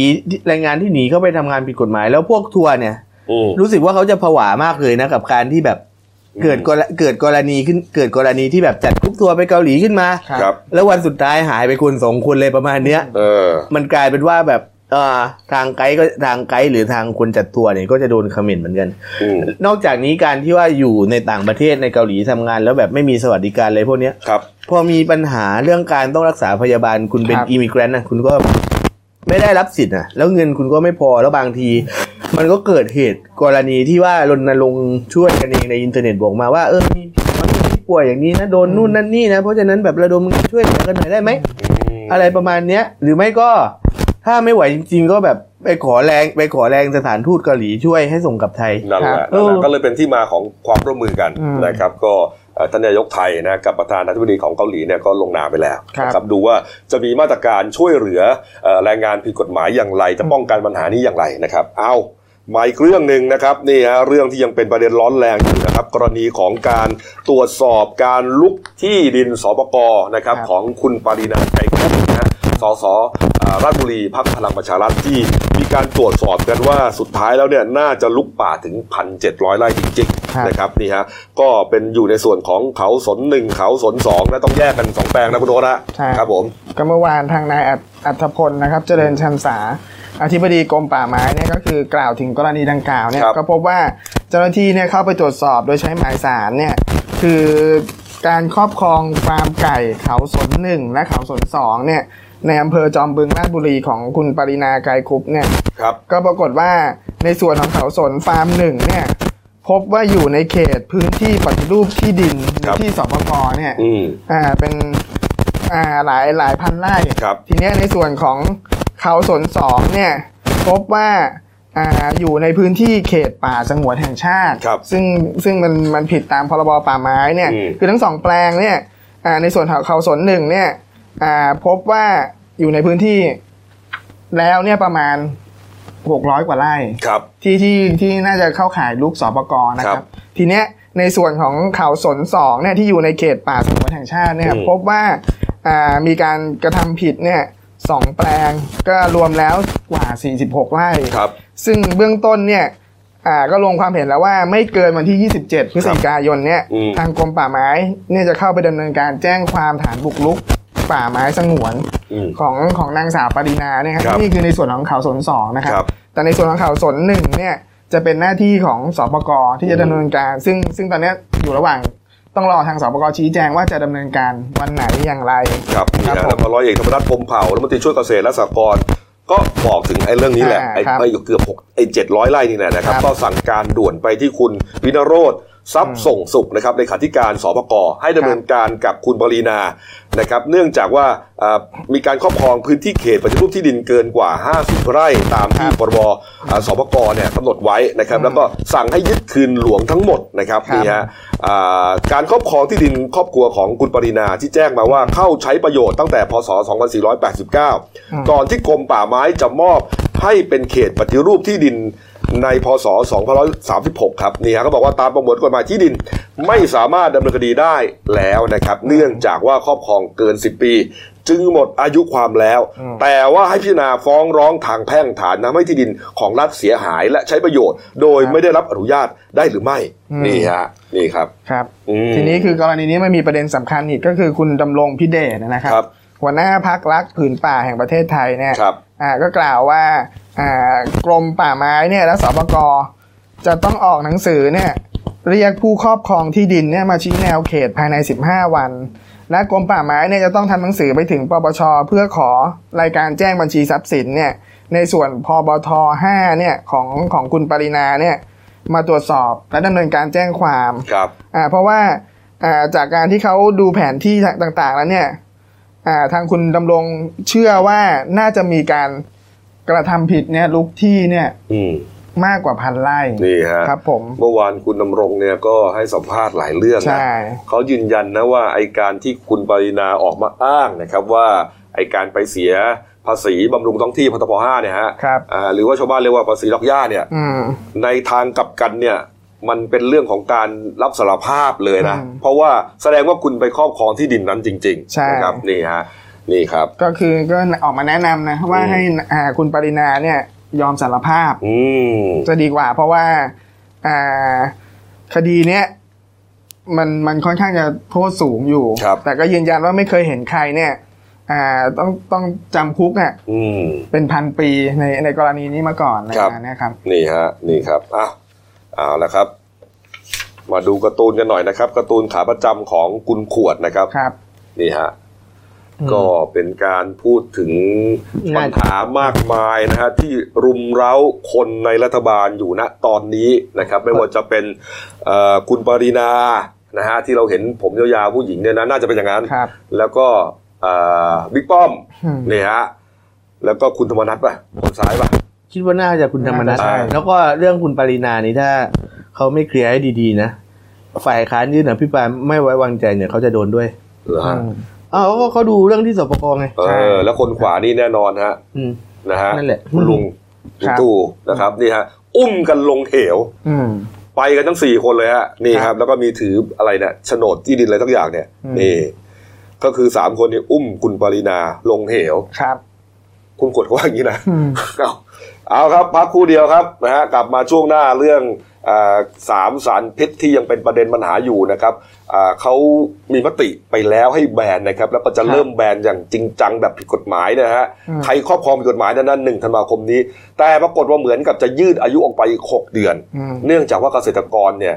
แรงงานที่หนีเข้าไปทำงานผิดกฎหมาย แล้วพวกทัวร์เนี่ยอืมรู้สึกว่าเขาจะผวามากเลยนะกับการที่แบบเกิดกรเกิดกรณีขึ้นเกิดกรณีที่แบบจัดกรุ๊ปทัวร์ไปเกาหลีขึ้นมาครับแล้ววันสุดท้ายหายไปคนสองคนเลยประมาณเนี้ยเออมันกลายเป็นว่าแบบ อ่าทางไกด์ก็ทางไกด์หรือทางคนจัดทัวร์เนี่ยก็จะโดนคอมเมนต์เหมือนกันอืมนอกจากนี้การที่ว่าอยู่ในต่างประเทศในเกาหลีทำงาน แล้วแบบไม่มีสวัสดิการเลยพวกเนี้ยครับ พอมีปัญหาเรื่องการต้องรักษาพยาบาลคุณเป็นครับ immigrant นะคุณก็ไม่ได้รับสิทธิ์นะแล้วเงินคุณก็ไม่พอแล้วบางที มันก็เกิดเหตุกรณีที่ว่ารณรงค์ช่วยกันเองในอินเทอร์เน็ตบอกมาว่าเออมีมันมีผู้ป่วยอย่างนี้นะโดนนู่นนั่นนี่นะเพราะฉะนั้นแบบระดมเงินช่วยเหลือกันหน่อยได้ไหมอะไรประมาณเนี้ย หรือไม่ก็ ถ้าไม่ไหวจริง ๆ ก็แบบไปขอแรงไปขอแรงสถานทูตเกาหลีช่วยให้ส่งกลับไทยนั่นแหละครับนั่นแหละเออก็เลยเป็นที่มาของความร่วมมือกันอืมนะครับ ก็เอ่อท่านนายกไทยนะกับประธานาธิบดีของเกาหลีเนี่ยก็ลงนามไปแล้วครับนะครับดูว่าจะมีมาตรการช่วยเหลือเอ่อแรงงานผิดกฎหมายอย่างไร จะป้องกันปัญหานี้อย่างไรนะครับ เอามาอีกเรื่องหนึ่งนะครับนี่ฮะเรื่องที่ยังเป็นประเด็นร้อนแรงอยู่นะครับ กรณีของการตรวจสอบการลุกที่ดินสปกนะครับครับของคุณปรินาไกรคุปนะฮะ สสอ่าราชบุรีพักพลังประชารัฐที่มีการตรวจสอบกันว่าสุดท้ายแล้วเนี่ยน่าจะลุกป่าถึง 1,700 ไร่จริงครับๆนะครับนี่ฮะก็เป็นอยู่ในส่วนของเขาสนหนึ่งเขาสนสองนะต้องแยกกันสองแปลงนะคุณโอ๊ตนะใช่ครับผมก็เมื่อวานทางนายอัตอัธพลนะครับ เจริญชันษาอธิบดีกรมป่าไม้เนี่ยก็คือกล่าวถึงกรณีดังกล่าวเนี่ยครับก็พบว่าเจ้าหน้าที่เนี่ยเข้าไปตรวจสอบโดยใช้หมายสารเนี่ยคือการครอบครองฟาร์มไก่เขาสนหนึ่งและเขาสนสองเนี่ย ในอำเภอจอมบึงราชบุรีของคุณปรินาไกรคุปเนี่ยครับ ก็ปรากฏว่าในส่วนของเขาสนฟาร์มหนึ่งเนี่ย พบว่าอยู่ในเขตพื้นที่ปฏิรูปที่ดินหรือที่สปกเนี่ยอืมอ่าเป็นอ่าหลายหลายพันไร่ครับ ทีเนี้ยในส่วนของเขาสนสองเนี่ย พบว่าอ่าอยู่ในพื้นที่เขตป่าสงวนแห่งชาติ ครับซึ่งซึ่งมันมันผิดตามพรบป่าไม้เนี่ย อืม คือทั้งสองแปลงเนี่ยอ่าในส่วนของเขาสนหนึ่งเนี่ยอ่า พบว่าอยู่ในพื้นที่แล้วเนี่ยประมาณหกร้อยกว่าไร่ครับที่ที่ที่น่าจะเข้าข่ายลูกสปกนะคครัรับบทีเนี้ยในส่วนของเขาสนสองเนี่ยที่อยู่ในเขตป่าสงวนแห่งชาติเนี่ยอืมพบว่าอ่ามีการกระทำผิดเนี่ยสองแปลงก็รวมแล้วกว่า 46 ไร่ครับ ซึ่งเบื้องต้นเนี่ยอ่าก็ลงความเห็นแล้วว่าไม่เกินวันที่ 27 พฤศจิกายนเนี่ยอืมทางกรมป่าไม้เนี่ยจะเข้าไปดำเนินการแจ้งความฐานบุกรุก ป่าไม้สงวนอืมของของนางสาวปรินาเนี่ยครับครับนี่คือในส่วนของเขาสนสองนะครับครับ แต่ในส่วนของเขาสนหนึ่งเนี่ยจะเป็นหน้าที่ของสปกที่จะดำเนินการ ซึ่งซึ่งตอนเนี้ยอยู่ระหว่างต้องรอทางสปกชี้แจงว่าจะดำเนินการวันไหนอย่างไร ครับนี่ครับนะผมแล้วก็ร้อยเอกธรรมนัฐพรหมเผ่ารัฐมนตรีช่วยเกษตรและสหกรณ์ก็บอกถึงไอ้เรื่องนี้แหละอ่าไอ้ครับไอ้เกือบหกไอ้เจ็ดร้อยไร่นี่แหละนะครับครับก็สั่งการด่วนไปที่คุณวินโรธ ทรัพย์ส่งสุขนะครับในขาธิการสปกให้ดำเนินการกับคุณปรีนานะครับ เนื่องจากว่าอ่ามีการครอบครองพื้นที่เขตปฏิรูปที่ดินเกินกว่า 50 ไร่ตามที่พรบอ่าสปกเนี่ยกำหนดไว้นะครับ แล้วก็สั่งให้ยึดคืนหลวงทั้งหมดนะครับครับนี่ฮะอ่าการครอบครองที่ดินครอบครัวของคุณปรินาที่แจ้งมาว่าเข้าใช้ประโยชน์ตั้งแต่พศ 2489 ก่อนที่กรมป่าไม้จะมอบให้เป็นเขตปฏิรูปที่ดิน ในพศ 2536 ครับนี่ฮะเขาบอกว่าตามประมวลกฎหมายที่ดินไม่สามารถดำเนินคดีได้แล้วนะครับ เนื่องจากว่าครอบครองเกิน 10 ปี จึงหมดอายุความแล้ว แต่ว่าให้พิจารณาฟ้องร้องทางแพ่งฐานทำให้ที่ดินของรัฐเสียหายและใช้ประโยชน์ โดยไม่ได้รับอนุญาตได้หรือไม่นี่ฮะนี่ครับครับอืมทีนี้คือกรณีนี้มันมีประเด็นสำคัญอีกก็คือคุณดำรงพิเดชนะครับครับหัวหน้าพักรักผืนป่าแห่งประเทศไทยเนี่ยครับ อ่าก็กล่าวว่าอ่ากรมป่าไม้เนี่ยและสปกจะต้องออกหนังสือเนี่ยเรียกผู้ครอบครองที่ดินเนี่ยมาชี้แนวเขตภายใน 15 วัน และกรมป่าไม้เนี่ยจะต้องทำหนังสือไปถึงปปชเพื่อขอรายการแจ้งบัญชีทรัพย์สินเนี่ยในส่วนพบท5เนี่ยของของคุณปรินาเนี่ยมาตรวจสอบและดำเนินการแจ้งความครับอ่าเพราะว่าอ่าจากการที่เขาดูแผนที่ต่างๆแล้วเนี่ยอ่า ทางคุณดำรงเชื่อว่าน่าจะมีการกระทำผิดเนี่ยลุกที่เนี่ยอืมมากกว่าพันไร่นี่ฮะครับ ผมเมื่อวานคุณดำรงเนี่ยก็ให้สัมภาษณ์หลายเรื่องนะใช่เขายืนยันนะว่าไอการที่คุณปรินาออกมาอ้างนะครับว่าไอการไปเสียภาษีบำรุงท้องที่พทพห้าเนี่ยฮะครับอ่าหรือว่าชาวบ้านเรียกว่าภาษีดอกหญ้าเนี่ยอืมในทางกลับกันเนี่ย มันเป็นเรื่องของการรับสารภาพเลยนะอืมเพราะว่าแสดงว่าคุณไปครอบครองที่ดินนั้นจริงใช่ๆนะครับนี่ฮะนี่ครับ ก็คือก็ออกมาแนะนำนะว่าอืมให้อ่าคุณปรินาเนี่ยยอมสารภาพอืมจะดีกว่า เพราะว่าอ่าคดีเนี้ยมันมันค่อนข้างจะโทษสูงอยู่ครับแต่ก็ยืนยันว่าไม่เคยเห็นใครเนี่ยอ่าต้องต้องจำคุกเนี่ยอืมเป็นพันปีในในกรณีนี้มาก่อนอะไรครับประมาณเนะครับนี่ฮะนี่ครับอะ เอาละครับ มาดูการ์ตูนกันหน่อยนะครับการ์ตูนขาประจำของคุณขวดนะครับครับนี่ฮะอืมก็เป็นการพูดถึงปัน่าญหามากมายนะฮะที่รุมเร้าคนในรัฐบาลอยู่ณตอนนี้นะครับ ไม่ว่าจะเป็นเอ่อคุณปรินานะฮะที่เราเห็นผมยาวๆผู้หญิงเนี่ยนะน่าจะเป็นอย่างนั้นครับแล้วก็เอ่อบิ๊กป้อมอืมนี่ฮะแล้วก็คุณธรรมนัฐป่ะคนซ้ายป่ะ คิดว่าน่าจะคุณธรรมนัฐใช่ แล้วก็เรื่องคุณปรินานี่ถ้าเขาไม่เคลียร์ให้ดีๆนะ ฝ่ายค้านยื่นอภิปรายไม่ไว้วางใจเนี่ยเขาจะโดนด้วยเหรอฮะอืมอ้าวก็เขาดูเรื่องที่สปกไงเอใช่อแล้วคนขวานี่แน่นอนฮะอืม นะฮะนั่นแหละ คุณลุงคลุรังบตู่นะครับนี่ฮะ อุ้มกันลงเหว อืม ไปกันทั้งสี่คนเลยฮะนี่คครัรับบแล้วก็มีถืออะไรเนี่ยโฉนดที่ดินอะไรทั้งอย่างเนี่ย อืม นี่ ก็คือสามคนนี้อุ้มคุณปรินาลงเหว ครับ คุณกดเขาว่าอย่างนี้นะอืม เอา เอาครับพักครู่เดียวครับนะฮะกลับมาช่วงหน้าเรื่องอาสามสารพิษที่ยังเป็นประเด็นปัญหาอยู่นะครับอ่าเขามีมติไปแล้วให้แบนนะครับ แล้วก็จะครับเริ่มแบนอย่างจริงจังแบบผิดกฎหมายนะฮะอืมใครครอบครองผิดกฎหมายนั้นนั้นหนึ่งธันวาคมนี้ แต่ปรากฏว่าเหมือนกับจะยืดอายุออกไปอีกหกเดือนอืมเนื่องจากว่าเกษตรกรเนี่ย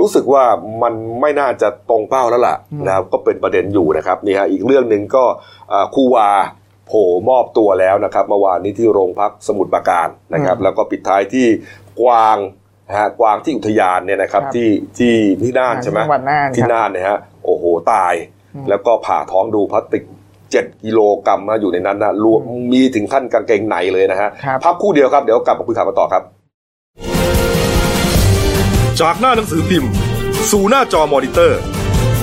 รู้สึกว่ามันไม่น่าจะตรงเป้าแล้วล่ะอืมนะครับก็เป็นประเด็นอยู่นะครับนี่ฮะอีกเรื่องหนึ่งก็อ่าครูวา โผล่มอบตัวแล้วนะครับเมื่อวานนี้ที่โรงพักสมุทรปราการนะครับ แล้วก็ปิดท้ายที่กวางนะฮะกวางที่อุทยานเนี่ยนะครับครับที่ที่ที่น่านใช่ไหมจังหวัดน่านที่ครับน่านเนี่ยฮะโอ้โหตายอืมแล้วก็ผ่าท้องดูพลาสติกเจ็ดกิโลกรัมนะอยู่ในนั้นนะรวมมีถึงขั้นกางเกงในเลยนะฮะครับพักครู่เดียวครับเดี๋ยวกลับมาคุยข่าวกันต่อครับ จากหน้าหนังสือพิมพ์ สู่หน้าจอมอนิเตอร์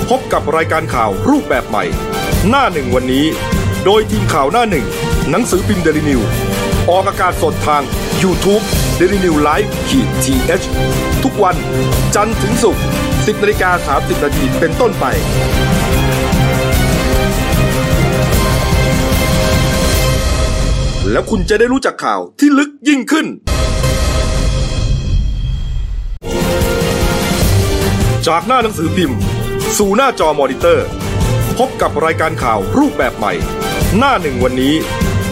พบกับรายการข่าวรูปแบบใหม่ หน้าหนึ่งวันนี้ โดยทีมข่าวหน้าหนึ่ง หนังสือพิมพ์เดลิวิว ออกอากาศสดทาง YouTube d e l i n e w l i v e ขีดทีเทุกวันจันทร์ถึงศุกร์10นาฬิก30นาทีเป็นต้นไป แล้วคุณจะได้รู้จักข่าวที่ลึกยิ่งขึ้น จากหน้าหนังสือพิมพ์ สู่หน้าจอมอนิเตอร์ พบกับรายการข่าวรูปแบบใหม่ หน้าหนึ่งวันนี้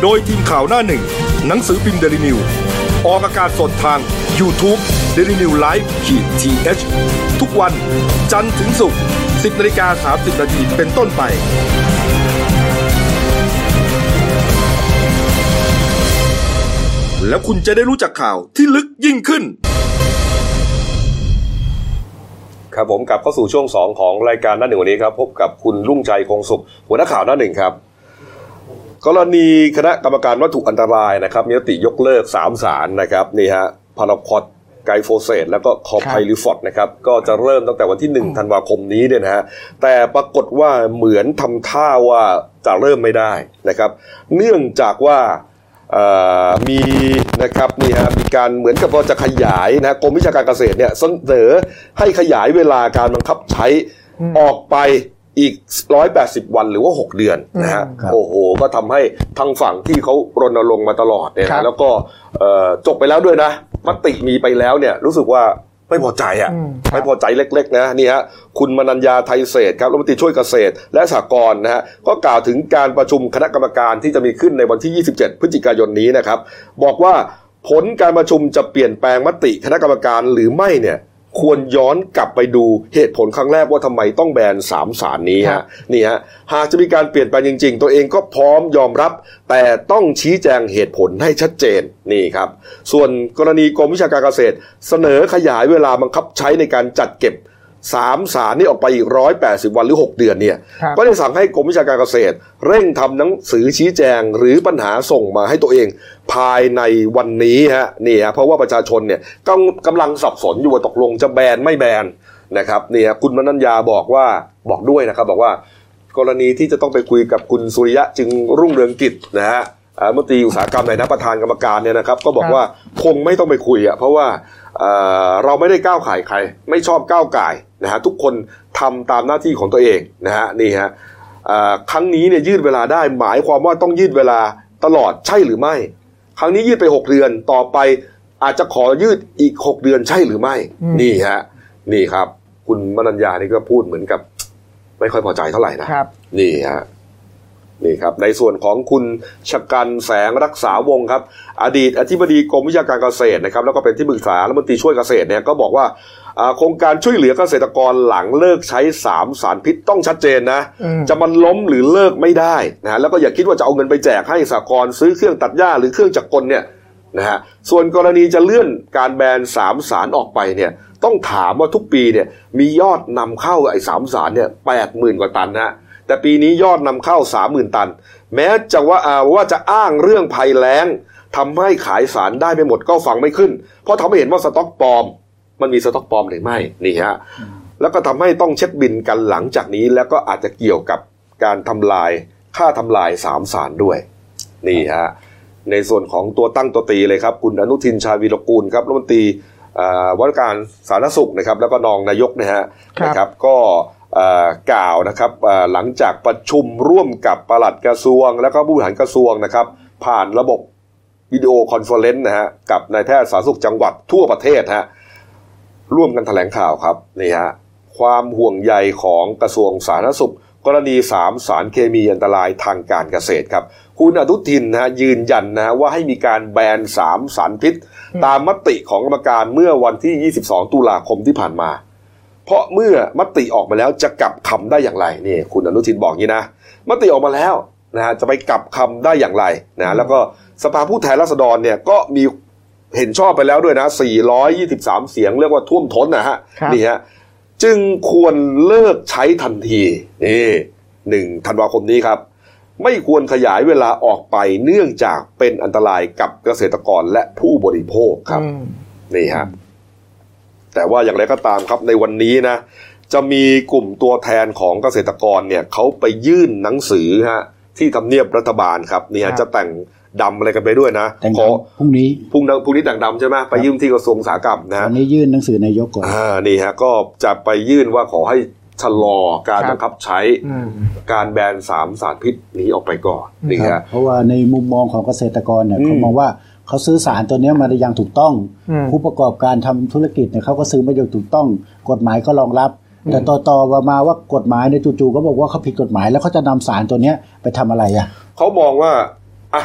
โดยทีมข่าวหน้าหนึ่ง หนังสือพิมพ์เดลินิวส์ออกอากาศสดทาง YouTube d e l i n e w l i v e ขีดทีเทุกวันจันทร์ถึงศุกร์10นาฬิกา30นาทีเป็นต้นไป แล้วคุณจะได้รู้จักข่าวที่ลึกยิ่งขึ้น ครับผมกลับเข้าสู่ช่วง 2 ของรายการหน้าหนึ่งวันนี้ครับ พบกับคุณรุ่งชัยคงสุขหัวหน้าข่าวหน้าหนึ่งครับ กรณีคณะกรรมการวัตถุอันตรายนะครับมีมติยกเลิก3สารนะครับนี่ฮะพาราคอตไกลโฟเซตแล้วก็คลอร์ไพริฟอสนะครับก็จะเริ่มตั้งแต่วันที่ 1 ธันวาคมนี้เนี่ยนะฮะแต่ปรากฏว่าเหมือนทำท่าว่าจะเริ่มไม่ได้นะครับ เนื่องจากว่าเอ่อมีนะครับนี่ฮะมีการเหมือนกับว่าจะขยายนะกรมวิชาการเกษตรเนี่ยเสนอให้ขยายเวลาการบังคับใช้ออกไป อีก 180 วันหรือว่า 6 เดือนนะฮะครับโอ้โห ก็ทำให้ทางฝั่งที่เขารณรงค์มาตลอดเนี่ยครันะบแล้วก็เอ่อจบไปแล้วด้วยนะมติมีไปแล้วเนี่ยรู้สึกว่าไม่พอใจอะอืมครับไม่พอใจเล็ก ๆ นะนี่ฮะคุณมนัญญาไทยเศรษฐ์ครับรัฐมนตรีช่วยเกษตร และสหกรณ์นะฮะก็กล่าวถึงการประชุมคณะกรรมการที่จะมีขึ้นในวันที่ 27 พฤศจิกายนนี้นะครับ บอกว่าผลการประชุมจะเปลี่ยนแปลงมติคณะกรรมการหรือไม่เนี่ย ควรย้อนกลับไปดูเหตุผลครั้งแรกว่าทำไมต้องแบนสามสารนี้ครัฮะบนี่ฮะหากจะมีการเปลี่ยนแปลงจริง ๆ ตัวเองก็พร้อมยอมรับ แต่ต้องชี้แจงเหตุผลให้ชัดเจนนี่ครับ ส่วนกรณีกรมวิชาการเกษตร เสนอขยายเวลาบังคับใช้ในการจัดเก็บ สามสารนี่ออกไปอีกร้อยแปดสิบวันหรือหกเดือนเนี่ยครับก็ได้สั่งให้กรมวิชาการเกษตร เร่งทำหนังสือชี้แจงหรือปัญหาส่งมาให้ตัวเอง ภายในวันนี้ฮะนี่ฮะเพราะว่าประชาชนเนี่ยกำกำลังสับสนอยู่ว่าตกลงจะแบนไม่แบนนะครับนี่ฮะคุณมนัญญาบอกว่าบอกด้วยนะครับ บอกว่ากรณีที่จะต้องไปคุยกับคุณสุริยะจึงรุ่งเรืองกิจนะฮะอ่ารัฐมนตรีอุตสาหกรรมในนะประธานกรรมการเนี่ยนะครับ ก็บอกครับว่าคงไม่ต้องไปคุยอะเพราะว่า เอ่อเราไม่ได้ก้าวไก่ายใคร ไม่ชอบก้าวไก่ายนะฮะทุกคนทำตามหน้าที่ของตัวเองนะฮะนี่ฮะอ่าครั้งนี้เนี่ยยืดเวลาได้หมายความว่าต้องยืดเวลาตลอดใช่หรือไม่ ครั้งนี้ยืดไป 6 เดือนต่อไปอาจจะขอยืดอีก 6 เดือนใช่หรือไม่อืมนี่ฮะนี่ครับ คุณมนัญญานี่ก็พูดเหมือนกับ ไม่ค่อยพอใจเท่าไหร่นะครับ นี่ฮะ นี่ครับในส่วนของคุณชกันแสงรักษาวงศ์ครับ อดีตอธิบดีกรมวิชาการเกษตรนะครับแล้วก็เป็นที่ปรึกษารัฐมนตรีช่วยเกษตรเนี่ยก็บอกว่าอ่าโครงการช่วยเหลือเกษตรกรหลังเลิกใช้สามสารพิษต้องชัดเจนนะอืมจะมันล้มหรือเลิกไม่ได้นะแล้วก็อย่าคิดว่าจะเอาเงินไปแจกให้สากรณ์ซื้อเครื่องตัดหญ้าหรือเครื่องจักรกลเนี่ยนะฮะส่วนกรณีจะเลื่อนการแบนสามสารออกไปเนี่ยต้องถามว่าทุกปีเนี่ยมียอดนำเข้าไอ้สามสารเนี่ยแปดหมื่นกว่าตันนะฮะ แต่ปีนี้ยอดนำเข้าสามหมื่นตัน แม้จะว่าอ่าว่าจะอ้างเรื่องภัยแล้งทำให้ขายสารได้ไม่หมดก็ฟังไม่ขึ้น เพราะทำให้เห็นว่าสต็อกปลอม มันมีสต็อกปลอมหรือไม่นี่ฮะแล้วก็ทำให้ต้องเช็คบินกันหลังจากนี้ แล้วก็อาจจะเกี่ยวกับการทำลายคัดค้านทำลายสามสารด้วย นี่ฮะในส่วนของตัวตั้งตัวตีเลยครับ คุณอนุทินชาญวีรกูลครับรัฐมนตรีอ่าว่าการสาธารณสุขนะครับ แล้วก็รองนายกนะฮะครับนะครับ ก็อ่า กล่าวนะครับหลังจากประชุมร่วมกับปลัดกระทรวง แล้วก็ผู้บริหารกระทรวงนะครับ ผ่านระบบ video conference นะฮะกับนายแพทย์สาธารณสุขจังหวัดทั่วประเทศฮะร่วมกันแถลงข่าวครับนี่ฮะความห่วงใยของกระทรวงสาธารณสุข กรณีสามสารเคมีอันตรายทางการเกษตรครับ คุณอนุทินนะยืนยันนะฮะว่าให้มีการแบนสามสารพิษ ตามมติของกรรมการเมื่อวันที่ 22 ตุลาคมที่ผ่านมา เพราะเมื่อมติออกมาแล้วจะกลับคำได้อย่างไรนี่คุณอนุทินบอกงี้นะมติออกมาแล้วนะฮะจะไปกลับคำได้อย่างไรนะแล้วก็สภาผู้แทนราษฎรเนี่ยก็มีเห็นชอบไปแล้วด้วยนะ 423 เสียงเรียกว่าท่วมท้นนะฮะครับนี่ฮะจึงควรเลิกใช้ทันทีนี่หนึ่งธันวาคมนี้ครับ ไม่ควรขยายเวลาออกไปเนื่องจากเป็นอันตรายกับเกษตรกรและผู้บริโภคครับอืมนี่ฮะ แต่ว่าอย่างไรก็ตามครับในวันนี้นะจะมีกลุ่มตัวแทนของเกษตรกรเนี่ยเขาไปยื่นหนังสือฮะที่ทำเนียบรัฐบาลครับเนี่ยครับจะแต่งดำอะไรกันไปด้วยนะแต่งขอพรุ่งนี้พรุ่งนี้พรุ่งนี้แต่งดำใช่ไหมไปยื่นที่กระทรวงอุตสาหกรรมนะฮะวันนี้ยื่นหนังสือนายกก่อนอ่านี่ฮะก็จะไปยื่นว่าขอให้ชะลอการครับบังคับใช้อืมการแบนสามสารพิษนี้ออกไปก่อนนี่ครัฮะบเพราะว่าในมุมมองของเกษตรกรเนี่ยอืมเขามองว่า เขาซื้อสารตัวเนี้ยมาได้อย่างถูกต้องอืมผู้ประกอบการทำธุรกิจเนี่ยเขาก็ซื้อมาอย่างถูกต้อง กฎหมายก็รองรับ แต่ต่อต่อๆมาว่ากฎหมายในยจู่ๆก็บอกว่าเขาผิดกฎหมายแล้วเขาจะนำสารตัวเนี้ยไปทำอะไรอะเขามองว่าอะ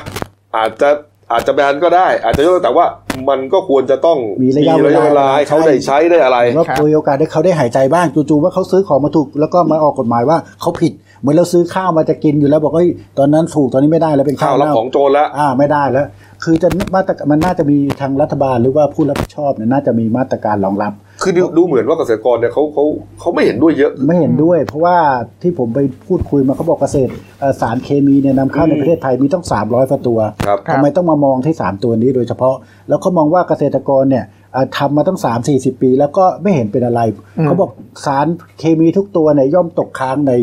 อาจจะอาจจะแบนก็ได้ อาจจะยกเลิกแต่ว่ามันก็ควรจะต้องมีระยะเวลาเวลาให้เขาได้ใช้ได้อะไรว่าครับคุยโอกาสให้เขาได้หายใจบ้างจู่ๆว่าเขาซื้อของมาถูกแล้วก็มาออกกฎหมายว่าเขาผิดเหมือนเราซื้อข้าวมาจะกินอยู่แล้วบอกว่าเฮ้ยตอนนั้นถูกตอนนี้ไม่ได้แล้วเป็นข้าข้าววรับเน่าของโจรแล้วอ่าไม่ได้แล้ว คือจะมาตรมันน่าจะมีทางรัฐบาลหรือว่าผู้รับผิดชอบเนี่ยน่าจะมีมาตรการรองรับ คือดูดูเหมือนว่าเกษตรกรเนี่ยเขาเขาเขาไม่เห็นด้วยเยอะ ไม่เห็นด้วย เพราะว่าที่ผมไปพูดคุยมาเขาบอกเกษตรเอ่อสารเคมีเนี่ยนำเข้าในประเทศไทยมีต้อง 300กว่าตัวครับครับทำไมต้องมามองที่ 3 ตัวนี้โดยเฉพาะ แล้วเขามองว่าเกษตรกรเนี่ยเอ่อทำมาตั้ง 3 4 0 ปี แล้วก็ไม่เห็นเป็นอะไรเขาบอกสารเคมีทุกตัวเนี่ยย่อมตกค้างใน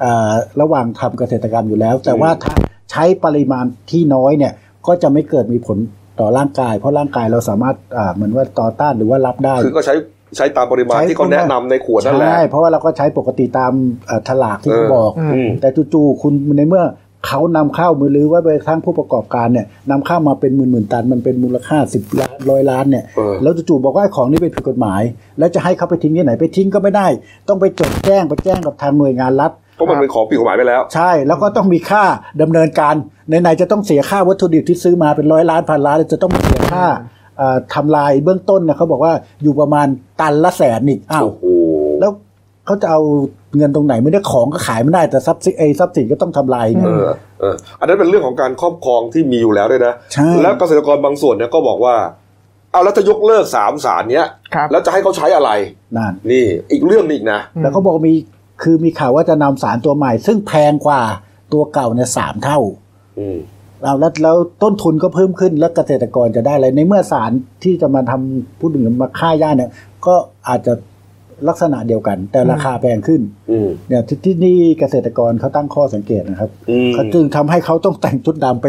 เอ่อระหว่างทำเกษตรกรรมอยู่แล้ว แต่ว่าถ้าใช้ปริมาณที่น้อยเนี่ย ก็จะไม่เกิดมีผลต่อร่างกาย เพราะร่างกายเราสามารถอ่าเหมือนว่าต่อต้านหรือว่ารับได้ คือก็ใช้ใช้ตามปริมาณที่เขาแนะนำในขวดนั่นแหละใช่เพราะว่าเราก็ใช้ปกติตามเอ่อฉลากที่เขาเออบอกอืมแต่จู่ๆคุณในเมื่อเขานำเข้ามือหรือว่าไปทั้งผู้ประกอบการเนี่ยนำเข้ามาเป็นหมื่นๆตันมันเป็นมูลค่าสิบล้านร้อยล้านเนี่ยเออแล้วจู่ๆบอกว่าไอ้ของนี้เป็นผิดกฎหมาย แล้วจะให้เขาไปทิ้งที่ไหนไปทิ้งก็ไม่ได้ ต้องไปจดแจ้งไปแจ้งกับทางหน่วยงานรัฐเพราะมันเป็นของผิดกฎหมายไปแล้ว ใช่แล้วก็ต้องมีค่าดำเนินการ ไหนๆจะต้องเสียค่าวัตถุดิบที่ซื้อมาเป็นร้อยล้านพันล้านจะต้องมาเสียค่าเอ่อทำลายเบื้องต้นนะเขาบอกว่าอยู่ประมาณตันละแสนนี่อ้าวโอ้โหแล้วเขาจะเอาเงินตรงไหนไม่ได้ของก็ขายไม่ได้แต่ทรัพย์สินไอ้ทรัพย์สินก็ต้องทำลายไงเออเอออันนั้นเป็นเรื่องของการครอบครองที่มีอยู่แล้วด้วยนะใช่แล้วเกษตรกรบางส่วนเนี่ยก็บอกว่าเอาแล้วจะยกเลิกสามสารเนี้ยครับแล้วจะให้เขาใช้อะไรนั่นนี่อีกเรื่องหนึงอีกนะแล้วเขาบอกมีคือมีข่าวว่าจะนำสารตัวใหม่ ซึ่งแพงกว่าตัวเก่าเนี่ยสามเท่าอืม เราแล้วแล้วต้นทุนก็เพิ่มขึ้นแล้วเกษตรกรจะได้อะไรในเมื่อสารที่จะมาทำพูดถึงมาฆ่าหญ้าเนี่ย ก็อาจจะ ลักษณะเดียวกัน แต่ราคาแพงขึ้นอืมเนี่ยที่ที่นี่เกษตรกรเขาตั้งข้อสังเกตนะครับอืมเขาจึงทำให้เขาต้องแต่งชุดดำไป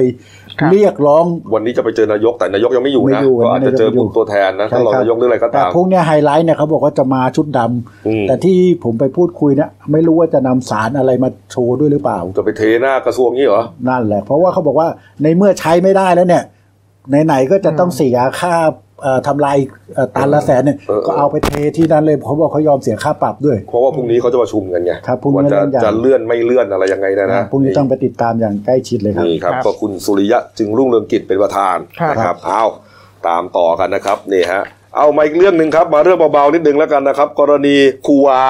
ครับเรียกร้อง วันนี้จะไปเจอนายกแต่นายกยังไม่อยู่ไม่นะอยู่ก็อาจจะเจอวันนี้นายกไม่อยู่ผู้ตัวแทนนะถ้าเราใช่ครับนายกเรื่องอะไรก็แต่ตามพวกเนี้ยไฮไลท์เนี่ยเขาบอกว่าจะมาชุดดำอืมแต่ที่ผมไปพูดคุยเนี่ยไม่รู้ว่าจะนำสารอะไรมาโชว์ด้วยหรือเปล่า จะไปเทหน้ากระทรวงนี้เหรอนั่นแหละเพราะว่าเขาบอกว่าในเมื่อใช้ไม่ได้แล้วเนี่ยไหนๆก็จะต้องเสียค่าเอ่อ ทำลายเอ่อตันละแสนเนี่ยเออก็เอาไปเทที่นั้นเลยเขาบอกเขายอมเสียค่าปรับด้วย เพราะว่าพรุ่งนี้เขาจะประชุมกันไงครับพรุ่งนี้ว่าจะเรื่องใหญ่จะเลื่อนไม่เลื่อนอะไรยังไงนะนะพรุ่งนี้ต้องไปติดตามอย่างใกล้ชิดเลยครับนี่ครับครับก็คุณสุริยะจึงรุ่งเรืองกิจเป็นประธานครับนะครับเอาตามต่อกันนะครับนี่ฮะเอามาอีกเรื่องหนึ่งครับมาเรื่องเบาๆนิดนึงแล้วกันนะครับ กรณีครูวา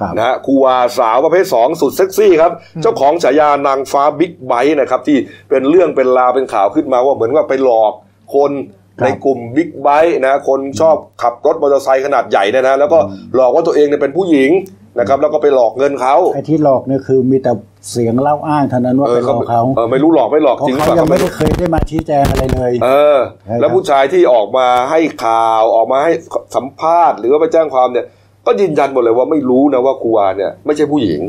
ครับนะฮะครูวาสาวประเภทสองสุดเซ็กซี่ครับ เจ้าของฉายานางฟ้าบิ๊กไบค์นะครับที่เป็นเรื่องเป็นราวเป็นข่าวขึ้นมาว่าเหมือนว่าไปหลอกคนครับ ในกลุ่มบิ๊กไบค์นะคนชอบขับรถมอเตอร์ไซค์ขนาดใหญ่เนี่ยนะแล้วก็หลอกว่าตัวเองเนี่ยเป็นผู้หญิงนะครับแล้วก็ไปหลอกเงินเขาไอ้ที่หลอกเนี่ยคือมีแต่เสียงเล่าอ้างเท่านั้นว่าไปหลอกเขาเออไม่รู้หลอกไม่หลอกเพราะจริงหรือเขาเปล่ายังก็ไม่ไม่ได้รู้เคยได้มาชี้แจงอะไรเลย เออใช่ครับแล้วผู้ชายที่ออกมาให้ข่าวออกมาให้สัมภาษณ์ หรือว่าไปแจ้งความเนี่ย ก็ยืนยันหมดเลยว่าไม่รู้นะว่าครูวาเนี่ยไม่ใช่ผู้หญิง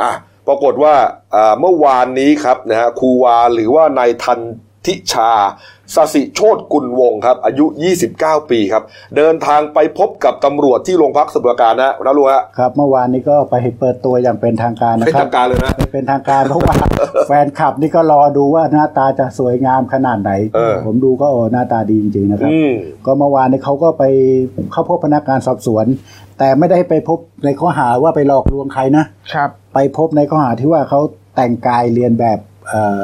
อะปรากฏว่าอ่าเมื่อวานนี้ครับนะฮะครูวาหรือว่านายทัน ทิชาสสิโชตกุลวงศ์ครับ อายุ 29 ปีครับ เดินทางไปพบกับตำรวจที่โรงพักสมุทรปราการนะนะรู้ฮะครับ เมื่อวานนี้ก็ไปเปิดตัวอย่างเป็นทางการนะเป็นครัทาบงการเลยนะเป็นทางการเพราะว่าแฟนคลับนี่ก็รอดูว่าหน้าตาจะสวยงามขนาดไหนเออผมดูก็โอ้หน้าตาดีจริงๆนะครับอืมก็เมื่อวานนี้เขาก็ไปเข้าพบพนักงานสอบสวน แต่ไม่ได้ไปพบในข้อหาว่าไปหลอกลวงใครนะครับ ไปพบในข้อหาที่ว่าเขาแต่งกายเรียนแบบเอ่อ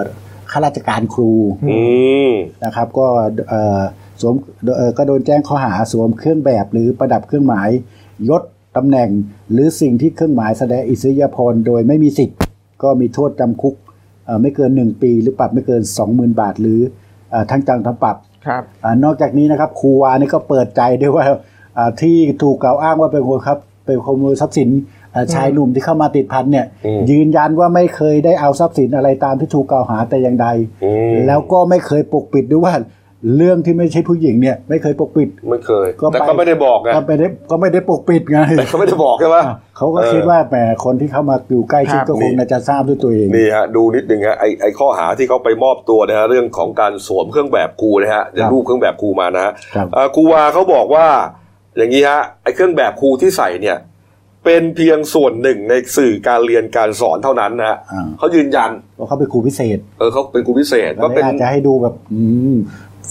ข้าราชการครูอืมนะครับ ก็เอ่อสวมเอ่อก็โดนแจ้งข้อหาสวมเครื่องแบบหรือประดับเครื่องหมายยศตำแหน่ง หรือสิ่งที่เครื่องหมายแสดงอิสริยาภรณ์โดยไม่มีสิทธิ์ ก็มีโทษจำคุกเอ่อไม่เกิน 1 ปี หรือปรับไม่เกิน 20,000 บาท หรือเอ่อทั้งจำทั้งปรับครับอานอกจากนี้นะครับครูวานี่ก็เปิดใจด้วยว่าอ่าที่ถูกกล่าวอ้างว่าเป็นคนครับเป็นขโมยทรัพย์สินอ่า ชายหนุ่มที่เข้ามาติดพันเนี่ยอืมยืนยันว่าไม่เคยได้เอาทรัพย์สินอะไรตามที่ถูกกล่าวหาแต่อย่างใดอืมแล้วก็ไม่เคยปกปิดด้วยว่าเรื่องที่ไม่ใช่ผู้หญิงเนี่ย ไม่เคยปกปิด ไม่เคยก็ไปแต่ก็ไม่ได้บอกไงก็ไม่ได้ก็ไม่ได้ปกปิดไงแต่ก็ไม่ได้บอกใช่ไหมเขาก็คิดว่าแหมคนที่เข้ามาอยู่ใกล้ชิดครับก็คงจะทราบด้วยตัวเองนี่ฮะดูนิดนึงฮะไอไอข้อหาที่เขาไปมอบตัวนะฮะเรื่องของการสวมเครื่องแบบครูนะฮะเดี๋ยวครับรูปเครื่องแบบครูมานะฮะครับเอ่อครูวาเขาบอกว่า อย่างนี้ฮะไอเครื่องแบบครูที่ใส่เนี่ย เป็นเพียงส่วนหนึ่งในสื่อการเรียนการสอนเท่านั้นนะฮะอ่า เขายืนยัน ว่าเขาเป็นครูพิเศษเออเขาเป็นครูพิเศษแล้วว่าเป็น อาจจะให้ดูแบบอืม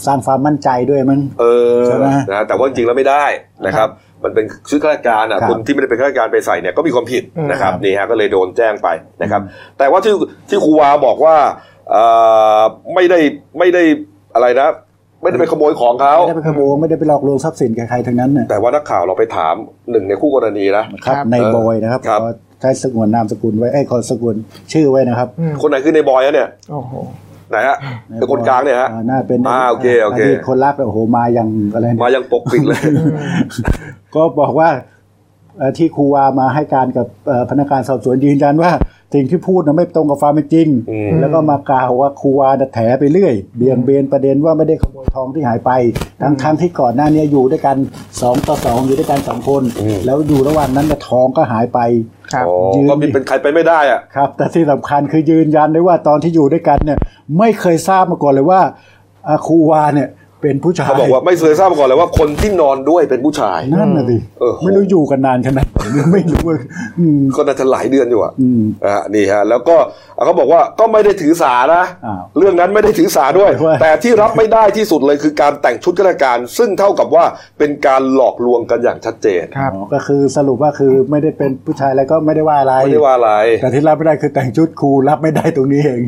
สร้างความมั่นใจด้วยมั้ง เออใช่ไหมนะฮะแต่ว่าจริงๆแล้วไม่ได้นะครับ มันเป็นชุดข้าราชการอะครับคนที่ไม่ได้เป็นข้าราชการไปใส่เนี่ยก็มีความผิดอืม นะครับครับนี่ฮะก็เลยโดนแจ้งไปนะครับ แต่ว่าที่ที่ครูวาบอกว่าเอ่อไม่ได้ไม่ได้อะไรนะ ไม่ได้ไปขโมยของเขาไม่ได้ไปขโมยไม่ได้ไปหลอกลวงทรัพย์สินกับใครทั้งนั้นน่ะแต่ว่านักข่าวเราไปถามหนึ่งในคู่กรณีนะครับครับในบอยนะครับครับขอใช้สงวนนามสกุลไว้ไอ้ยขอสกุลชื่อไว้นะครับอืมคนไหนคือในบอยอะเนี่ยโอ้โหไหนฮะเป็นคนกลางเนี่ยฮะอ่าน่าเป็นอ่าโอเคโอเคดีตคนรักโอ้โหมายังอะไรเนี่ยมายังปกปิดเลย ก็บอกว่าเอ่อ ที่ครูวามาให้การกับเอ่อพนักงานสอบสวนยืนยันว่าสิ่งที่พูดนะไม่ตรงกับความเป็นจริงอืมแล้วก็มากล่าวว่าครูวาน่ะแถไปเรื่อย เบี่ยงเบนประเด็นว่าไม่ได้ขโมยทองที่หายไปทั้งทั้งที่ก่อนหน้านี้อยู่ด้วยกันสองต่อสองอยู่ด้วยกันสองคน แล้วอยู่ระหว่างนั้นน่ะทองก็หายไปครับอ๋อยืนก็มีเป็นใครไปไม่ได้อะครับ แต่ที่สำคัญคือยืนยันได้ว่าตอนที่อยู่ด้วยกันเนี่ยไม่เคยทราบมาก่อนเลยว่าอ่าครูวาเนี่ย เป็นผู้ชายเขาบอกว่าไม่เคยทราบมาก่อนเลยว่าคนที่นอนด้วยเป็นผู้ชายนั่นน่ะดิเออไม่รู้อยู่กันนานขนาดไหนไม่รู้ว่าอืมก็น่าจะหลายเดือนอยู่อะอืมอ่านี่ฮะแล้วก็เขาบอกว่าก็ไม่ได้ถือสานะอ้าวเรื่องนั้นไม่ได้ถือสาด้วยด้วย แต่ที่รับไม่ได้ที่สุดเลยคือการแต่งชุดข้าราชการ ซึ่งเท่ากับว่าเป็นการหลอกลวงกันอย่างชัดเจนครับอ๋อก็คือสรุปว่าคือไม่ได้เป็นผู้ชายแล้วก็ไม่ได้ว่าอะไรไม่ได้ว่าอะไรแต่ที่รับไม่ได้คือแต่งชุดครูรับไม่ได้ตรงนี้เอง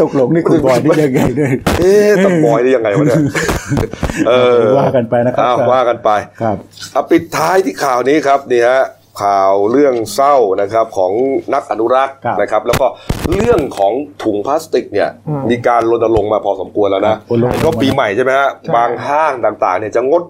ตกลงนี่คุณบอยนี่ยังไงเนี่ยเอ๊ะตะบอยได้ยังไงวะเนี่ยเออว่ากันไปนะครับอ้าวว่ากันไปครับเอาปิดท้ายที่ข่าวนี้ครับนี่ฮะข่าวเรื่องเศร้านะครับของนักอนุรักษ์ครับนะครับ แล้วก็เรื่องของถุงพลาสติกเนี่ยอืมมีการรณรงค์มาพอสมควรแล้วนะครับรณรงค์เห็นว่าปีใหม่ใช่ไหมฮะใช่บางห้างต่างๆเนี่ยจะงด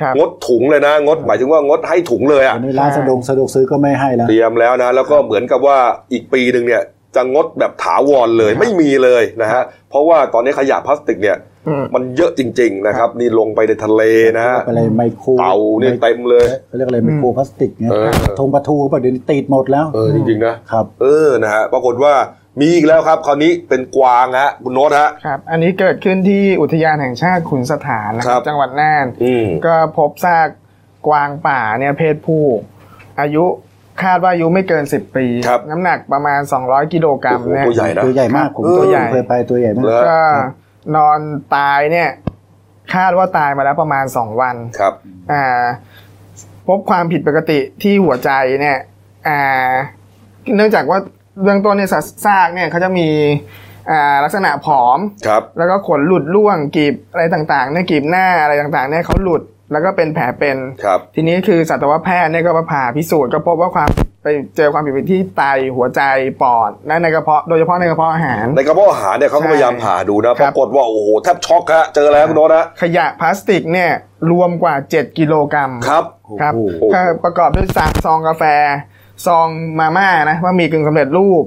ครับงดถุงเลยนะ งดหมายถึงว่างดให้ถุงเลยอะอันนี้ร้านสะดวกสะดวกซื้อก็ไม่ให้แล้วเตรียมแล้วนะ แล้วก็เหมือนกับว่าอีกปีหนึ่งเนี่ย จะงดแบบถาวรเลยไม่มีเลยนะฮะเพราะว่าตอนนี้ขยะพลาสติกเนี่ยอืมมันเยอะจริง ๆ นะครับ นี่ลงไปในทะเลนะฮะอะไรไมโครเต่าเนี่ยเต็มเลยเขาเรียกอะไรไมโครพลาสติกเนี่ยเออทงปลาทูเขาบอกเดี๋ยวนี้ติดหมดแล้วเออจริงๆนะครับเออนะฮะปรากฏว่ามีอีกแล้วครับ คราวนี้เป็นกวางฮะคุณโน้ตฮะครับ อันนี้เกิดขึ้นที่อุทยานแห่งชาติขุนสถานนะคครัรับบจังหวัดน่านอืมก็พบซากกวางป่าเนี่ยเพศผู้อายุ คาดว่าอายุไม่เกิน10ปี ครับน้ำหนักประมาณ200กิโลกรัมโอ้โหเนี่ยตัวใหญ่นะ ตัวใหญ่มากผมตัวใหญ่เคยไปตัวใหญ่มาก เหรอ ก็นอนตายเนี่ย คาดว่าตายมาแล้วประมาณ2วัน ครับ อ่าพบความผิดปกติที่หัวใจเนี่ยอ่าเนื่องจากว่าเบื้องต้นเนี่ยซากเนี่ยเขาจะมีอ่าลักษณะผอม ครับ แล้วก็ขนหลุดร่วงกีบอะไรต่างๆเนี่ยกีบหน้าอะไรต่างๆเนี่ยเขาหลุด แล้วก็เป็นแผลเป็นครับทีนี้คือสัตวแพทย์เนี่ยก็มาผ่าพิสูจน์ก็พบว่าความไปเจอความผิดปกติที่ไตหัวใจปอดและในกระเพาะโดยเฉพาะในกระเพาะอาหาร ในกระเพาะอาหารเนี่ยเขาก็ใช่พยายามผ่าดูนะคปรับรากฏว่าโอ้โหแทบช็อกฮะเจอแล้วคุณโน้ตฮะขยะพลาสติกเนี่ยรวมกว่า 7 กิโลกรัมครับครับโอ้โหก็ประกอบด้วยซองซองกาแฟ ซองมาม่านะว่ามีกึ่งสำเร็จรูป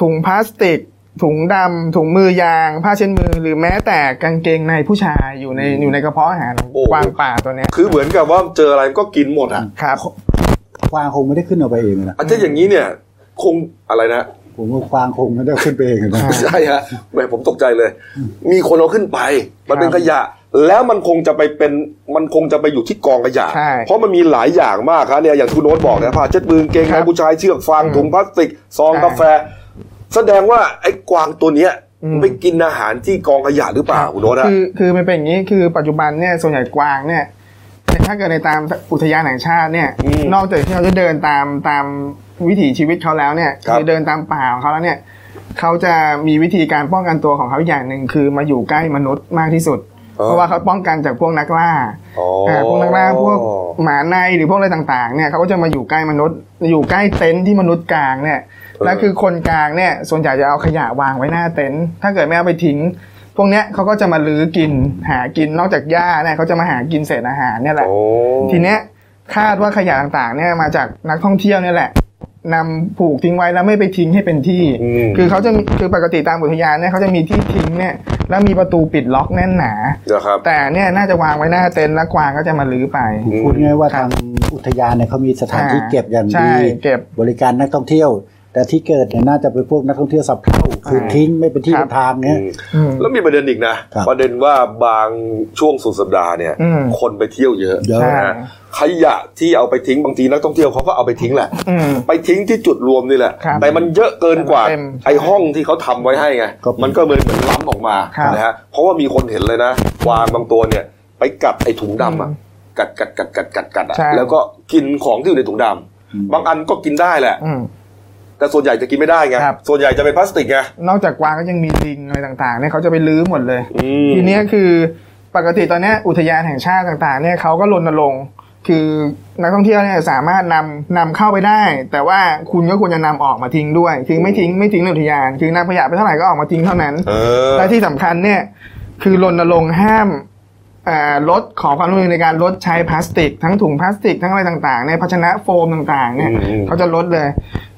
ถุงพลาสติก ถุงดำถุงมือยาง ผ้าเช็ดมือ หรือแม้แต่กางเกงในผู้ชายอยู่ในอยู่ในกระเพาะอาหารของโอ้ กวางป่าตัวเนี้ยคือเหมือนกับว่าเจออะไรก็กินหมดอะครับควางคงไม่ได้ขึ้นเอาไปเองนะ อาจจะอย่างนี้เนี่ยคงอะไรนะ ผมว่าควางคงไม่ได้ขึ้นไปเองนะใช่ฮะแหมผมตกใจเลย มีคนเอาขึ้นไป มันเป็นครับขยะ แล้วมันคงจะไปเป็นมันคงจะไปอยู่ที่กองขยะ ใช่เพราะมันมีหลายอย่างมากครับเนี่ยอย่างที่คุณโน้ตบอกนะผ้าเช็ดมือเกงครัในบผู้ชายเชือกฟางอืมถุงพลาสติกซองใช่ กาแฟ แสดงว่าไอ้กวางตัวเนี้ยอืมไปกินอาหารที่กองขยะหรือเปล่าคุณโน้ตอะคือคือมันเป็นอย่างนี้คือปัจจุบันเนี่ยส่วนใหญ่กวางเนี่ยถ้าเกิดในตามอุทยานแห่งชาติเนี่ยอืมนอกจากที่เขาจะเดินตามตามวิถีชีวิตเขาแล้วเนี่ยครับอเดินตามป่าของเขาแล้วเนี่ยเขาจะมีวิธีการป้องกันตัวของเขาอย่างหนึ่งคือมาอยู่ใกล้มนุษย์มากที่สุด เพราะว่าเขาป้องกันจากพวกนักล่าอ๋ออ่าพวกนักล่าพวกหมาในหรือพวกอะไรต่างๆเนี่ยเขาก็จะมาอยู่ใกล้มนุษย์ อยู่ใกล้เต็นท์ที่มนุษย์กลางเนี่ย แล้วคือคนกลางเนี่ยส่วนใหญ่จะเอาขยะวางไว้หน้าเต็นท์ถ้าเกิดไม่เอาไปทิ้ง พวกเนี้ยเขาก็จะมาลื้อกินหากินนอกจากหญ้าเนี่ยเขาจะมาหากินเศษอาหารเนี่ยแหละโอ้ทีเนี้ยคาดว่าขยะต่างๆเนี่ยมาจากนักท่องเที่ยวเนี่ยแหละนำผูกทิ้งไว้แล้วไม่ไปทิ้งให้เป็นที่อืมคือเขาจะมีคือปกติตามอุทยานเนี่ยเขาจะมีที่ทิ้งเนี่ยแล้วมีประตูปิดล็อกแน่นหนานะครับแต่เนี่ยน่าจะวางไว้หน้าเต็นท์แล้วกวางก็จะมาลื้อไปอืมพูดง่ายว่าครัทาบงอุทยานเนี่ยเขามีสถานที่อ่าเก็บอย่างใช่ดีเก็บบริการนักท่องเที่ยว แต่ที่เกิดเนี่ยน่าจะเป็นพวกนักท่องเที่ยวสับเท่าคืออ่าทิ้งไม่เป็นที่ครัเป็บนทางเนี้ยอืมอืมแล้วมีประเด็นอีกนะครับประเด็นว่าบางช่วงสุดสัปดาห์เนี่ยอืมคนไปเที่ยวเยอะเยอะใช่นะฮะขยะที่เอาไปทิ้งบางทีนักท่องเที่ยวเขาก็เอาไปทิ้งแหละอืมไปทิ้งที่จุดรวมนี่แหละครับแต่มันเยอะเกินกว่าเต็มไอ้ห้องที่เขาทำไว้ให้ไงก็มันก็เหมือนเหมือนล้ำออกมาครับนะฮะเพราะว่ามีคนเห็นเลยนะวางบางตัวเนี่ย ไปกัดไอ้ถุงดำอะอืมกัดกัดกัดกัดกัดกัดอะใช่แล้วก็กินของที่อยู่ในถุงดำบางอันก็กินได้แหละอืม แต่ส่วนใหญ่จะกินไม่ได้ไงครับส่วนใหญ่จะเป็นพลาสติกไง นอกจากกวางก็ยังมีลิงอะไรต่างๆเนี่ยเขาจะไปลื้อหมดเลยอืมทีเนี้ยคือปกติตอนเนี้ยอุทยานแห่งชาติต่างๆเนี่ยเขาก็รณรงค์คือนักท่องเที่ยวเนี่ยสามารถนำนำเข้าไปได้ แต่ว่าคุณก็ควรจะนำออกมาทิ้งด้วย คือไม่ทิ้งไม่ทิ้งในอุทยาน คือนำขยะไปเท่าไหร่ก็ออกมาทิ้งเท่านั้นเออและที่สำคัญเนี่ยคือรณรงค์ห้ามอ่า ลดขอความร่วมมือในการลดใช้พลาสติก ทั้งถุงพลาสติกทั้งอะไรต่างๆในภาชนะโฟมต่างๆเนี่ยอืมอืมเขาจะลดเลย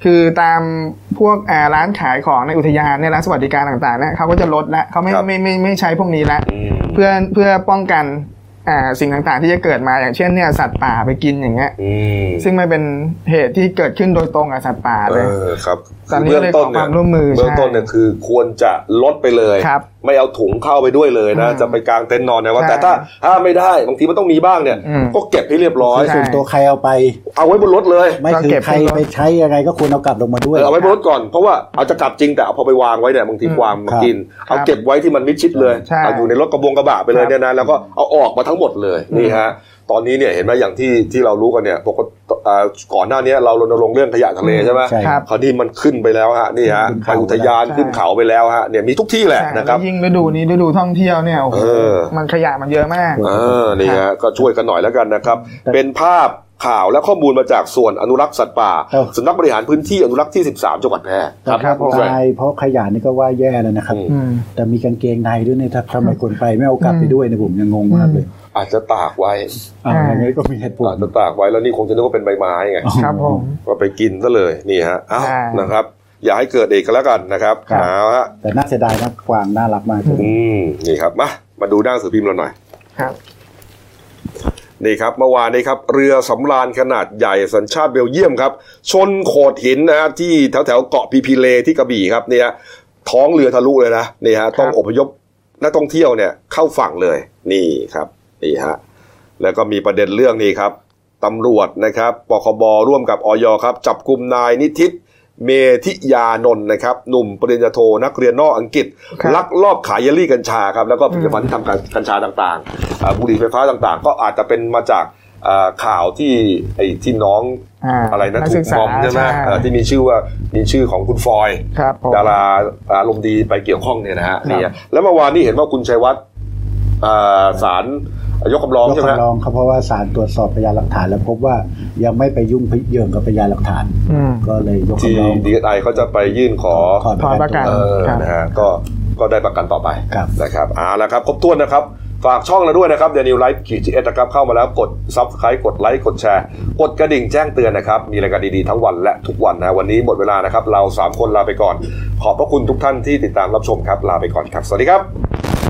คือตามพวกอ่าร้านขายของในอุทยานเนี่ยร้านสวัสดิการต่างๆเนี่ยเขาก็จะลดละเขาไม่ครับไม่ไม่ไม่ใช้พวกนี้ละอืมเพื่อเพื่อป้องกันอ่าสิ่งต่างๆที่จะเกิดมาอย่างเช่นเนี่ยสัตว์ป่าไปกินอย่างเงี้ยอืมซึ่งมันเป็นเหตุที่เกิดขึ้นโดยตรงกับสัตว์ป่าเอเลยอครับ ตอนนี้ก็เลยขอความร่วมมือเบื้องต้นใช่เนี่ยคือควรจะลดไปเลยครับไม่เอาถุงเข้าไปด้วยเลยนะอืมจะไปกางเต็นท์นอนเนี่ยว่าใช่แต่ถ้าถ้าไม่ได้บางทีมันต้องมีบ้างเนี่ยอืมก็เก็บให้เรียบร้อยใช่ส่วนตัวใครเอาไป เอาไว้บนรถเลย ไม่ก็คือเก็บใครขึ้นรถไปใช้ยังไงก็ควรเอากลับลงมาด้วยเออเอาไว้บนรถก่อนเพราะว่าเอาจะกลับจริงแต่เอาพอไปวางไว้เนี่ยบางทีอืมวางมาครับกินครับเอาเก็บไว้ที่มันมิดชิดเลยใช่เอาอยู่ในรถกระบวงกระบะไปเลยครับเนี่ยนะแล้วก็เอาออกมาทั้งหมดเลยนี่ฮะ ตอนนี้เนี่ยเห็นไหมอย่างที่ที่เรารู้กันเนี่ยปกติอ่าก่อนหน้านี้เรารณรงค์เรื่องขยะทะเลใช่ไหมใช่ครับคราวนี้มันขึ้นไปแล้วฮะนี่ฮะขึ้นไปเขาอุทยานใช่ขึ้นเขาไปแล้วฮะเนี่ยมีทุกที่แหละใช่นะครับแล้วยิ่งฤดูนี้ฤดูท่องเที่ยวเนี่ยโอ้โหเออมันขยะมันเยอะมากเออนี่ฮะก็ช่วยกันหน่อยแล้วกันนะครับแต่เป็นภาพข่าวและข้อมูลมาจากส่วนอนุรักษ์สัตว์ป่าครับสำนักบริหารพื้นที่อนุรักษ์ที่ 13 จังหวัดแพร่แต่ถ้าผมตายเพราะขยะนี่ก็ว่าแย่แล้วนะครับอืมอืมแต่มีกางเกงในด้วยเนี่ยถ้าทำไมคนไปไม่เอากลับไปด้วยเนี่ยผมยังงงมากเลย อาจจะตากไว้อ่าอ่าอย่างนี้ก็มีเหตุผลอาจจะตากไว้แล้วนี่คงจะนึกว่าเป็นใบไม้ไงครับผมก็ไปกินซะเลยนี่ฮะเอ้าใช่นะครับ อย่าให้เกิดเอกแล้วกันนะครับครับเอาฮะแต่น่าเสียดายนะกวางน่ารักมากเลยอืมนี่ครับมามาดูหน้าหนังสือพิมพ์เราหน่อยครับนี่ครับเมื่อวานนี้ครับเรือสำราญขนาดใหญ่สัญชาติเบลเยียมครับ ชนโขดหินนะฮะที่แถวแถวๆเกาะพีพีเลที่กระบี่ครับเนี่ยท้องเรือทะลุเลยนะนี่ฮะต้องอพยพนักท่องเที่ยวเนี่ยเข้าฝั่งเลยนี่ครับ นี่ฮะแล้วก็มีประเด็นเรื่องนี้ครับตำรวจนะครับปคบร่วมกับออยครับ จับกลุ่มนายนิติศเมธิยานนท์นะครับ หนุ่มปริญญาโทนักเรียนนอกอังกฤษครับลักลอบขายเยลลี่กัญชาครับ แล้วก็ผลิตภัณฑ์ที่ทำจากกัญชาต่างๆอ่าบุหรี่ไฟฟ้าต่างๆ ก็อาจจะเป็นมาจากอ่าข่าวที่ไอ้ที่น้องอ่าอะไรนะนักถูศึกกษามอมใช่ไหมใช่เอ่อที่มีชื่อว่ามีชื่อของคุณฟอยครับผมดาราอารมณ์ดีไปเกี่ยวข้องเนี่ยนะฮะครับนี่ฮะแล้วเมื่อวานนี้เห็นว่าคุณชัยวัฒน์อ่าศาล ยกคำร้องยกใช่ไหมคำร้องครับเพราะว่าศาลตรวจสอบพยานหลักฐาน แล้วพบว่ายังไม่ไปยุ่งเหยิงกับพยานหลักฐานอืมก็เลยยกที่คำร้องดีไอเขาจะไปยื่นขอถอนถอนประกันเออครับนะฮะก็ก็ได้ประกันต่อไปครับนะครับเอาละครับครบถ้วนนะครับฝากช่องเราด้วยนะครับเดลินิวส์ขีดจีเอนะครับเข้ามาแล้วกด subscribe กดไลค์กดแชร์ กดกระดิ่งแจ้งเตือนนะครับ มีรายการดีๆทั้งวันและทุกวันนะวันนี้หมดเวลานะครับ เรา 3 คนลาไปก่อน ขอบพระคุณทุกท่านที่ติดตามรับชมครับ ลาไปก่อนครับ สวัสดีครับ